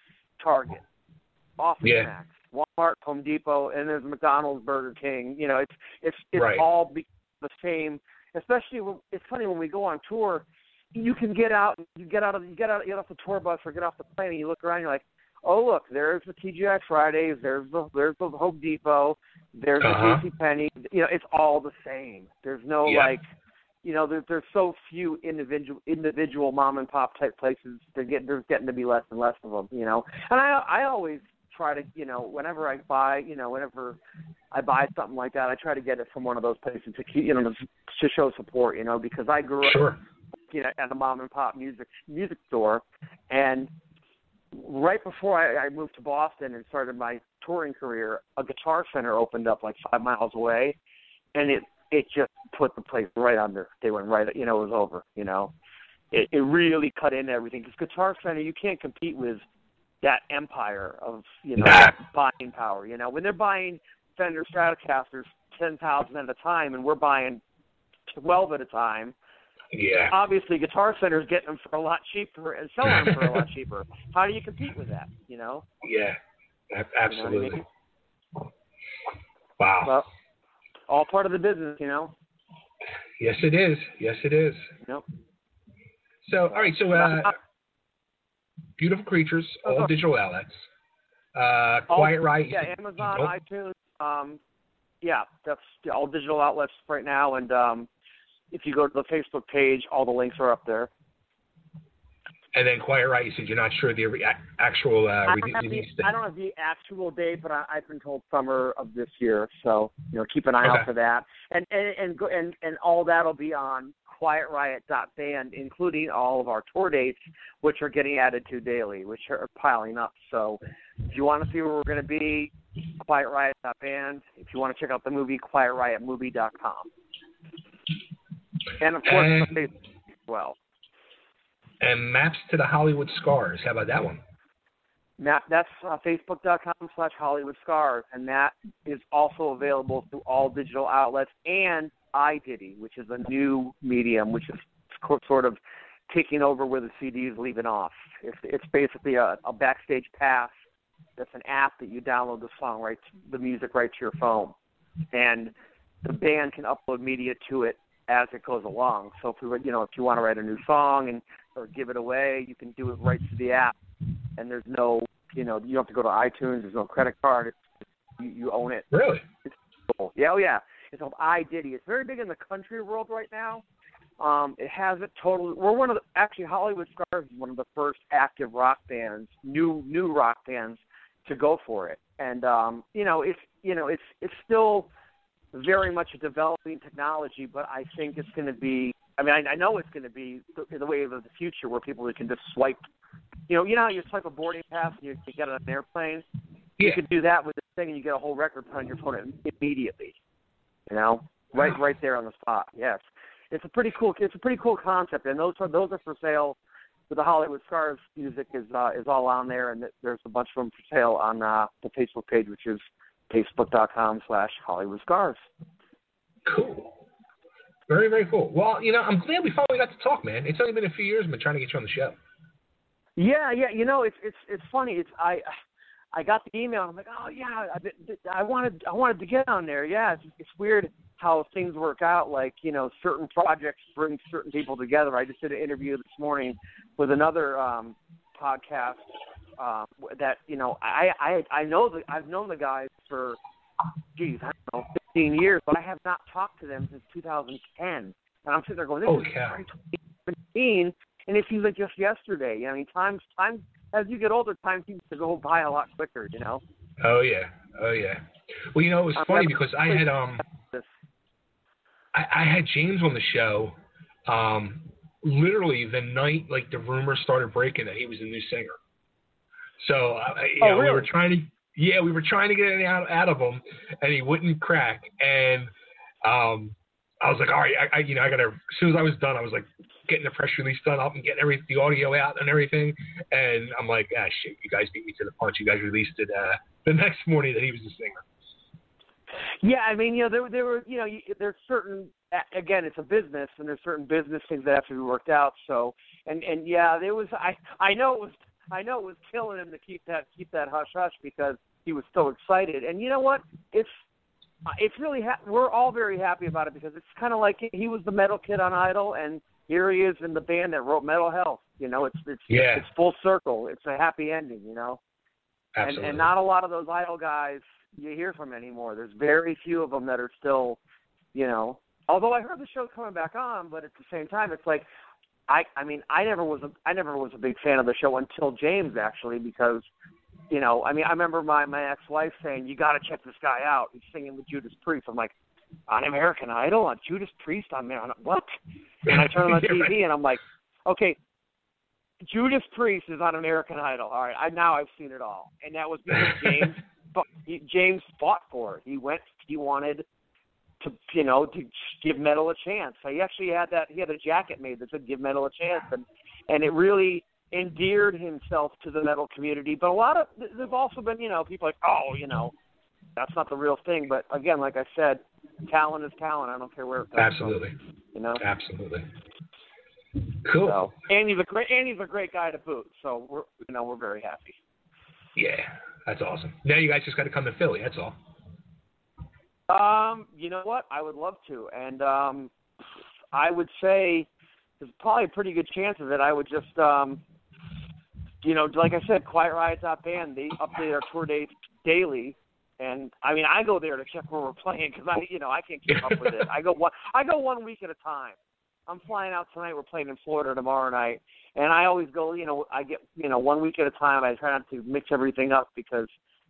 Target, Office Yeah. Max, Walmart, Home Depot, and there's McDonald's, Burger King. You know, it's it's it's Right. all be the same. Especially, when, it's funny when we go on tour, you can get out, you get out of, you get out, get off the tour bus or get off the plane, and you look around, you're like, oh look, there's the TGI Fridays, there's the there's the Home Depot, there's Uh-huh. the JC Penney. You know, it's all the same. There's no Yeah. like you know, there, there's so few individual individual mom and pop type places. They're getting there's getting to be less and less of them. You know, and I I always try to you know whenever I buy you know whenever I buy something like that, I try to get it from one of those places to keep you know to, to show support. You know, because I grew up Sure. You know at a mom and pop music music store, and right before I, I moved to Boston and started my touring career, a Guitar Center opened up like five miles away, and it it just put the place right under. They went right, you know, it was over. You know, it it really cut into everything because Guitar Center you can't compete with that empire of you know Nah. buying power. You know, when they're buying Fender Stratocasters ten thousand at a time, and we're buying twelve at a time Yeah. obviously Guitar Center's getting them for a lot cheaper and selling them for a lot cheaper. How do you compete with that? You know? Yeah. A- You know I Absolutely. mean? Wow. Well, all part of the business, you know. Yes, it is. Yes, it is. Yep. So, all right. So, uh, beautiful creatures, all Uh-huh. digital outlets. Uh, All- Quiet Riot. Yeah, Amazon, Nope. iTunes. Um, yeah, that's all digital outlets right now. And um, if you go to the Facebook page, all the links are up there. And then Quiet Riot. You said you're not sure the re- actual uh, I, don't have release the, date. I don't have the actual date, but I, I've been told summer of this year. So you know, keep an eye out for that. And and and go- and, and all that'll be on QuietRiot.band, including all of our tour dates, which are getting added to daily, which are piling up. So if you want to see where we're going to be, QuietRiot.band. If you want to check out the movie, QuietRiotMovie.com. And of course, And- well. And Maps to the Hollywood Stars. How about that one? Matt, that's uh, facebook.com slash Hollywood Stars, and that is also available through all digital outlets and iDiddy, which is a new medium, which is sort of taking over where the CD is leaving off. It's, it's basically a, a backstage pass. That's an app that you download the song right, the music right to your phone, and the band can upload media to it as it goes along. So if you you know if you want to write a new song and or give it away, you can do it right through the app and there's no, you know, you don't have to go to iTunes. There's no credit card. It's, you, you own it. Really? It's cool. Yeah, oh yeah. It's called iDiddy. It's very big in the country world right now. Um, it has it totally. We're one of the actually Hollywood Stars is one of the first active rock bands, new new rock bands, to go for it. And um, you know, it's you know, it's it's still very much a developing technology, but I think it's going to be. I mean, I, I know it's going to be the, the wave of the future where people can just swipe. You know, you know how you swipe a boarding pass and you, you get on an airplane. You Yeah. could do that with this thing, and you get a whole record put on your phone immediately. You know, right, right there on the spot. Yes, it's a pretty cool. It's a pretty cool concept, and those are those are for sale. With the Hollywood Stars music is uh, is all on there, and there's a bunch of them for sale on uh, the Facebook page, which is facebook.com slash Hollywood Stars. Cool. Very, very cool. Well, you know, I'm glad we finally got to talk, man. It's only been a few years. I've been trying to get you on the show. Yeah, yeah. You know, it's it's it's funny. It's I I got the email. and I'm like, oh yeah, I, I wanted I wanted to get on there. Yeah, it's it's weird how things work out. Like you know, certain projects bring certain people together. I just did an interview this morning with another um podcast um that you know I I I know the I've known the guys for geez I don't know 15 years, but I have not talked to them since 2010. And I'm sitting there going, this Holy is cow. 2017, and it seems like just yesterday. You know, I mean, time time as you get older, time seems to go by a lot quicker. You know. Oh yeah. Oh yeah. Well, you know, it was I'm funny because I had um I, I had James on the show, um, literally the night like the rumor started breaking that he was a new singer. So uh, Oh, know, we were trying to yeah, we were trying to get it out out of him, and he wouldn't crack. And um, I was like, all right, I, I you know I gotta. As soon as I was done, I was like getting the press release done up and getting every the audio out and everything. And I'm like, ah shit, you guys beat me to the punch. You guys released it uh, the next morning that he was a singer. Yeah, I mean, you know, there there were, you know, you, there's certain again, it's a business, and there's certain business things that have to be worked out. So, and and yeah, there was I I know it was I know it was killing him to keep that keep that hush hush because he was so excited. And you know what? It's it's really ha- we're all very happy about it because it's kind of like he was the metal kid on Idol, and here he is in the band that wrote Metal Health. You know, it's it's Yeah. it's full circle. It's a happy ending. You know and, Absolutely. and not a lot of those idol guys you hear from anymore. There's very few of them that are still, you know. Although I heard the show's coming back on, but at the same time, it's like, I I mean I never was a I never was a big fan of the show until James actually because, you know I mean I remember my my ex wife saying you got to check this guy out. He's singing with Judas Priest. I'm like. On American Idol, on Judas Priest, on man, what? And I turn on the. TV and I'm like, okay, Judas Priest is on American Idol. All right, I now I've seen it all, and that was because James James fought for it. He went. He wanted to, you know, to give metal a chance. He actually had that. He had a jacket made that said "Give metal a chance," and and it really endeared himself to the metal community. But a lot of there's also been, you know, people like, oh, you know, that's not the real thing. But again, like I said, talent is talent. I don't care where it comes Absolutely. from. You know. Absolutely. Cool. So, and he's a great and he's a great guy to boot. So we're you know we're very happy. Yeah, that's awesome. Now you guys just got to come to Philly. That's all. Um, you know what? I would love to, and um, I would say there's probably a pretty good chance of it. I would just, um, you know, like I said, Quiet Riot's Riot Band. They update our tour dates daily, and I mean, I go there to check where we're playing because I, you know, I can't keep up with it. I go one, I go one week at a time. I'm flying out tonight. We're playing in Florida tomorrow night, and I always go. You know, I get you know one week at a time. I try not to mix everything up because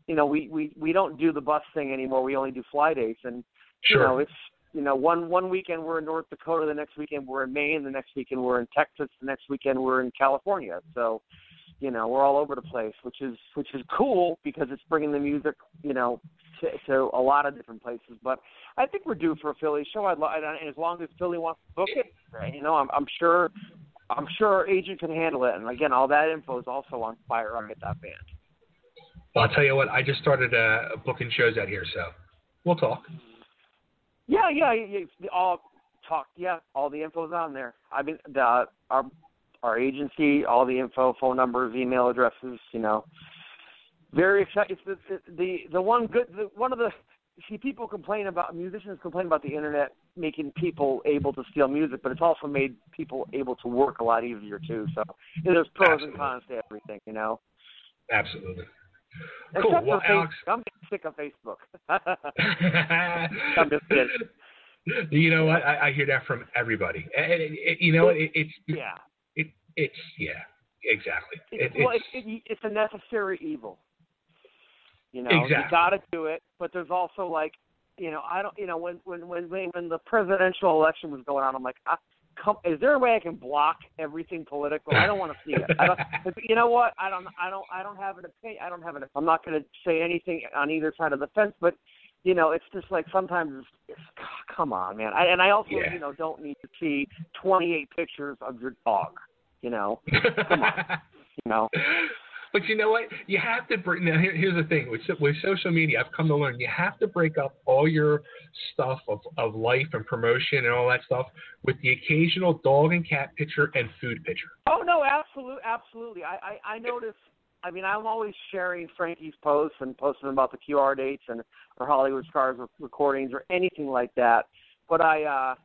you know we we we don't do the bus thing anymore. We only do fly dates, and Sure. you know it's you know one one weekend we're in North Dakota, the next weekend we're in Maine, the next weekend we're in Texas, the next weekend we're in California. So you know we're all over the place, which is which is cool because it's bringing the music you know to, to a lot of different places. But I think we're due for a Philly show. I'd lo- and as long as Philly wants to book it, you know I'm I'm sure. I'm sure our agent can handle it, and again, all that info is also on QuietRiot.band. Well, I'll tell you what. I just started uh, booking shows out here, so we'll talk. Yeah, yeah, yeah, all talk. Yeah, all the info's on there. I mean, the our our agency, all the info, phone numbers, email addresses. You know, very excited. It's the, the the one good the, one of the see people complain about musicians complain about the internet making people able to steal music, but it's also made people able to work a lot easier too. So you know, there's pros and cons to everything. You know, Absolutely. Except Cool. Well, for Alex, Facebook. I'm getting sick of Facebook. I'm just kidding. you know what? I, I hear that from everybody. And it, it, you know, it, it's Yeah. it, it's yeah, exactly. It, well, it's, it, it, it's a necessary evil. You know, Exactly. you got to do it, but there's also like, you know, I don't, you know, when when when when the presidential election was going on, I'm like, I, come, is there a way I can block everything political? I don't want to see it. I don't, you know what? I don't, I don't, I don't have an opinion. I don't have an. I'm not going to say anything on either side of the fence, but you know, it's just like sometimes it's, it's come on, man. I, and I also, Yeah. you know, don't need to see 28 pictures of your dog. You know, come on. You know. But you know what? You have to break. Now, here, here's the thing with with social media. I've come to learn you have to break up all your stuff of of life and promotion and all that stuff with the occasional dog and cat picture and food picture. Oh no, absolutely, absolutely. I, I I notice. I mean, I'm always sharing Frankie's posts and posting about the QR dates and or Hollywood Stars recordings or anything like that. But I, uh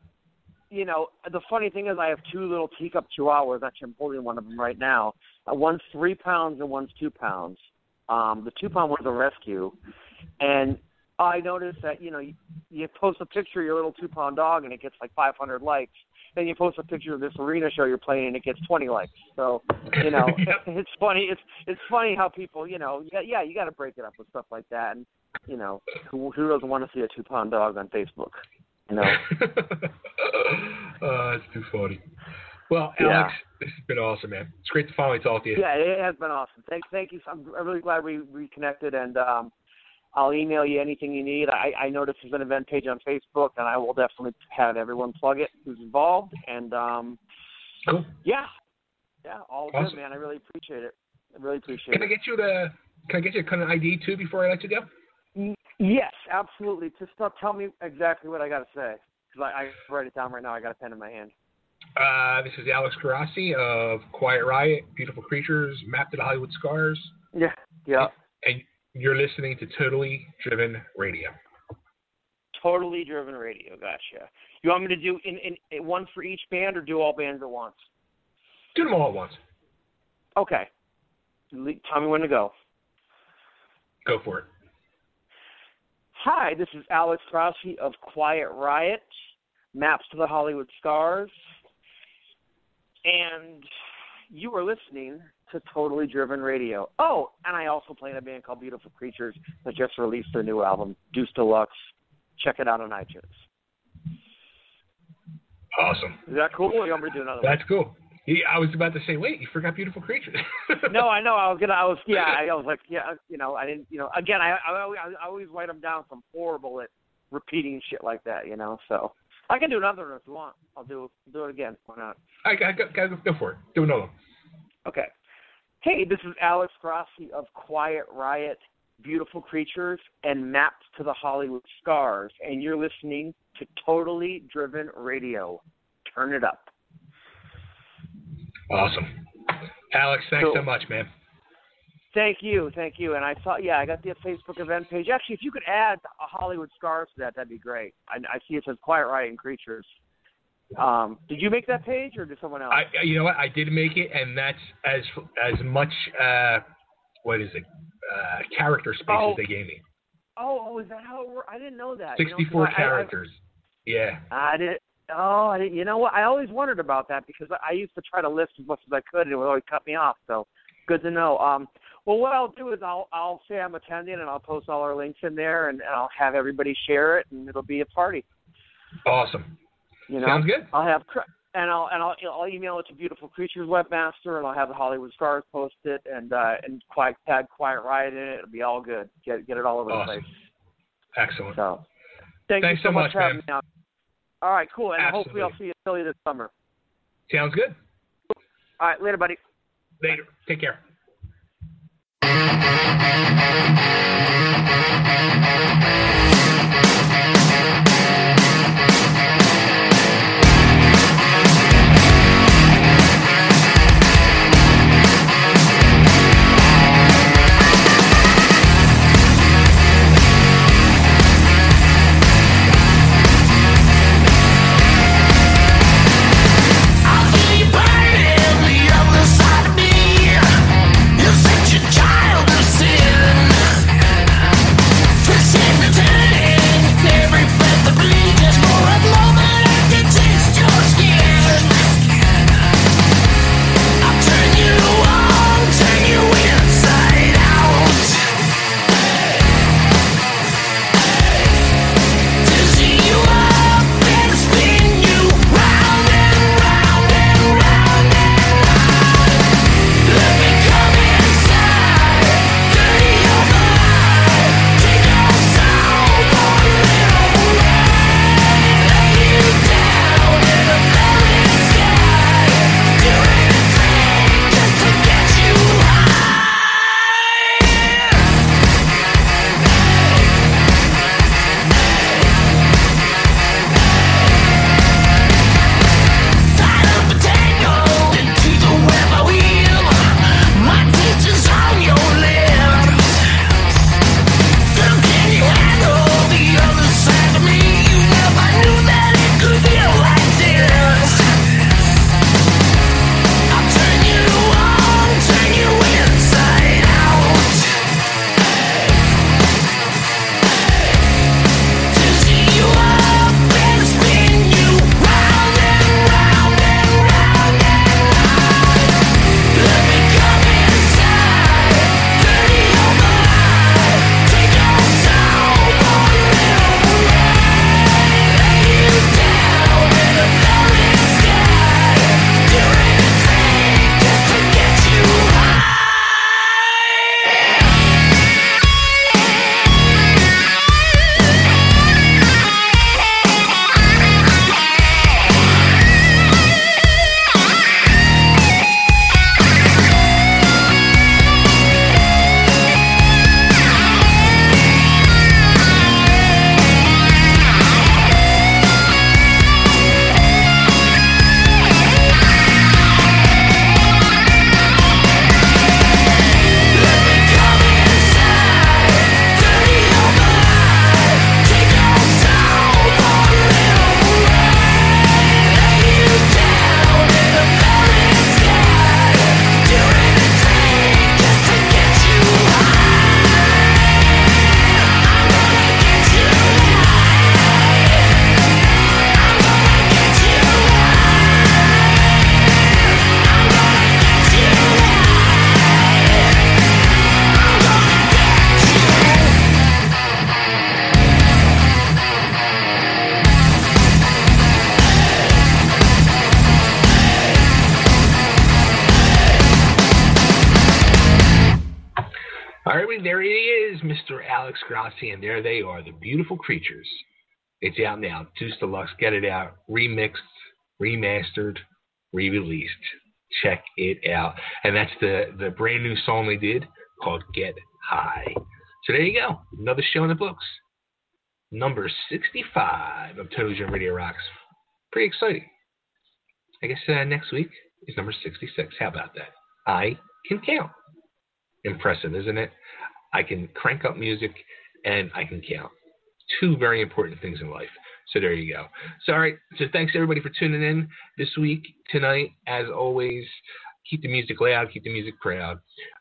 you know, the funny thing is, I have two little teacup chihuahuas. Actually, I'm holding one of them right now. Uh, one's three pounds and one's two pounds. Um, the two pound one's a rescue, and I noticed that you know you, you post a picture of your little two pound dog and it gets like 500 likes. Then you post a picture of this arena show you're playing and it gets 20 likes. So you know it's funny. It's it's funny how people you know yeah yeah you got to break it up with stuff like that. And you know who who doesn't want to see a two pound dog on Facebook? You know. uh, it's too funny. Well, Yeah. Alex, this has been awesome, man. It's great to finally talk to you. Yeah, it has been awesome. Thank, thank you. I'm really glad we reconnected, and um, I'll email you anything you need. I, I noticed there's an event page on Facebook, and I will definitely have everyone plug it who's involved. And um, cool. Yeah, yeah, all Awesome. good, man. I really appreciate it. I really appreciate it. Can I get you the? Can I get you a kind of ID too before I let you go? Yes, absolutely. Just tell me exactly what I got to say. Because I, I write it down right now. I got a pen in my hand. Uh, this is Alex Grossi of Quiet Riot, Beautiful Creatures, Map to the Hollywood Stars, Yeah. Yeah. and you're listening to Totally Driven Radio. Totally driven radio. Gotcha. You want me to do in, in, one for each band or do all bands at once? Do them all at once. Okay. Le- Tell me when to go. Go for it. Hi, this is Alex Grossi of Quiet Riot, Maps to the Hollywood Stars, and you are listening to Totally Driven Radio. Oh, and I also play in a band called Beautiful Creatures that just released their new album, Deuce Deluxe. Check it out on iTunes. Awesome. Is that cool? Or you want me to do another That's cool. Yeah, I was about to say, wait, you forgot Beautiful Creatures. No, I know. I was gonna. I was. Yeah. I was like, yeah. You know, I didn't. You know, again, I I, always- I always write them down. So I'm horrible at repeating shit like that. You know, so I can do another one if you want. I'll do do it again. Why not? I, I, go, go, go for it. Do another one. Okay. Hey, this is Alex Grossi of Quiet Riot, Beautiful Creatures, and Maps to the Hollywood Stars, and you're listening to Totally Driven Radio. Turn it up. Awesome. Alex, thanks Cool. so much, man. Thank you, thank you. And I saw, yeah, I got the Facebook event page. Actually, if you could add a Hollywood Stars to that, that'd be great. I, I see it says Quiet Riot and Creatures. Um, did you make that page, or did someone else? I, you know what? I did make it, and that's as as much uh, what is it? Uh, character space Oh. as they gave me. oh, oh, is that how it works? I didn't know that. You know, Sixty-four I- I- characters. yeah. I did. Oh, I didn't. You know what? I always wondered about that because I used to try to list as much as I could, and it would always cut me off. So, good to know. Um, well, what I'll do is I'll I'll say I'm attending, and I'll post all our links in there, and, and I'll have everybody share it, and it'll be a party. Awesome. You know, Sounds good. I'll have and I'll and I'll I'll email it to Beautiful Creatures Webmaster, and I'll have the Hollywood Stars post it, and uh, and quiet tag Quiet Riot in it. It'll be all good. Get get it all over Awesome. the place. Excellent. So, thank Thanks you so, so much, for having man. me. All right, cool, and hopefully I'll Absolutely. see you in Philly this summer. Sounds good. All right, later, buddy. Later. Take care. I'll creatures. It's out now. Deuce Deluxe, get it out. Remixed, remastered, re-released. Check it out. And that's the, the brand new song they did called Get High. So there you go. Another show in the books. Number 65 of Totally Driven Radio Rocks. Pretty exciting. I guess uh, next week is number 66. How about that? I can count. Impressive, isn't it? I can crank up music and I can count. Two very important things in life. So there you go. So, all right. So thanks everybody for tuning in this week, tonight. As always, keep the music loud, keep the music proud.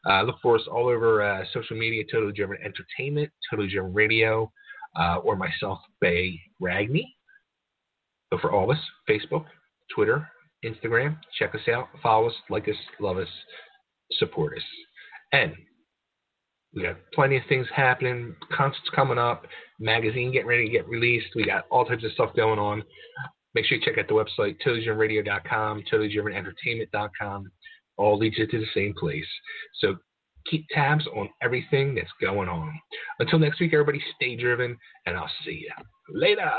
Uh, look for us all over uh, social media, Totally Driven Entertainment, Totally Driven Radio, uh, or myself, Bay Ragni. So, for all of us, Facebook, Twitter, Instagram. Check us out, follow us, like us, love us, support us. And we got plenty of things happening, concerts coming up, magazine getting ready to get released. We got all types of stuff going on. Make sure you check out the website, totallydrivenradio.com, totallydrivenentertainment.com. All leads you to the same place. So keep tabs on everything that's going on. Until next week, everybody stay driven, and I'll see you later.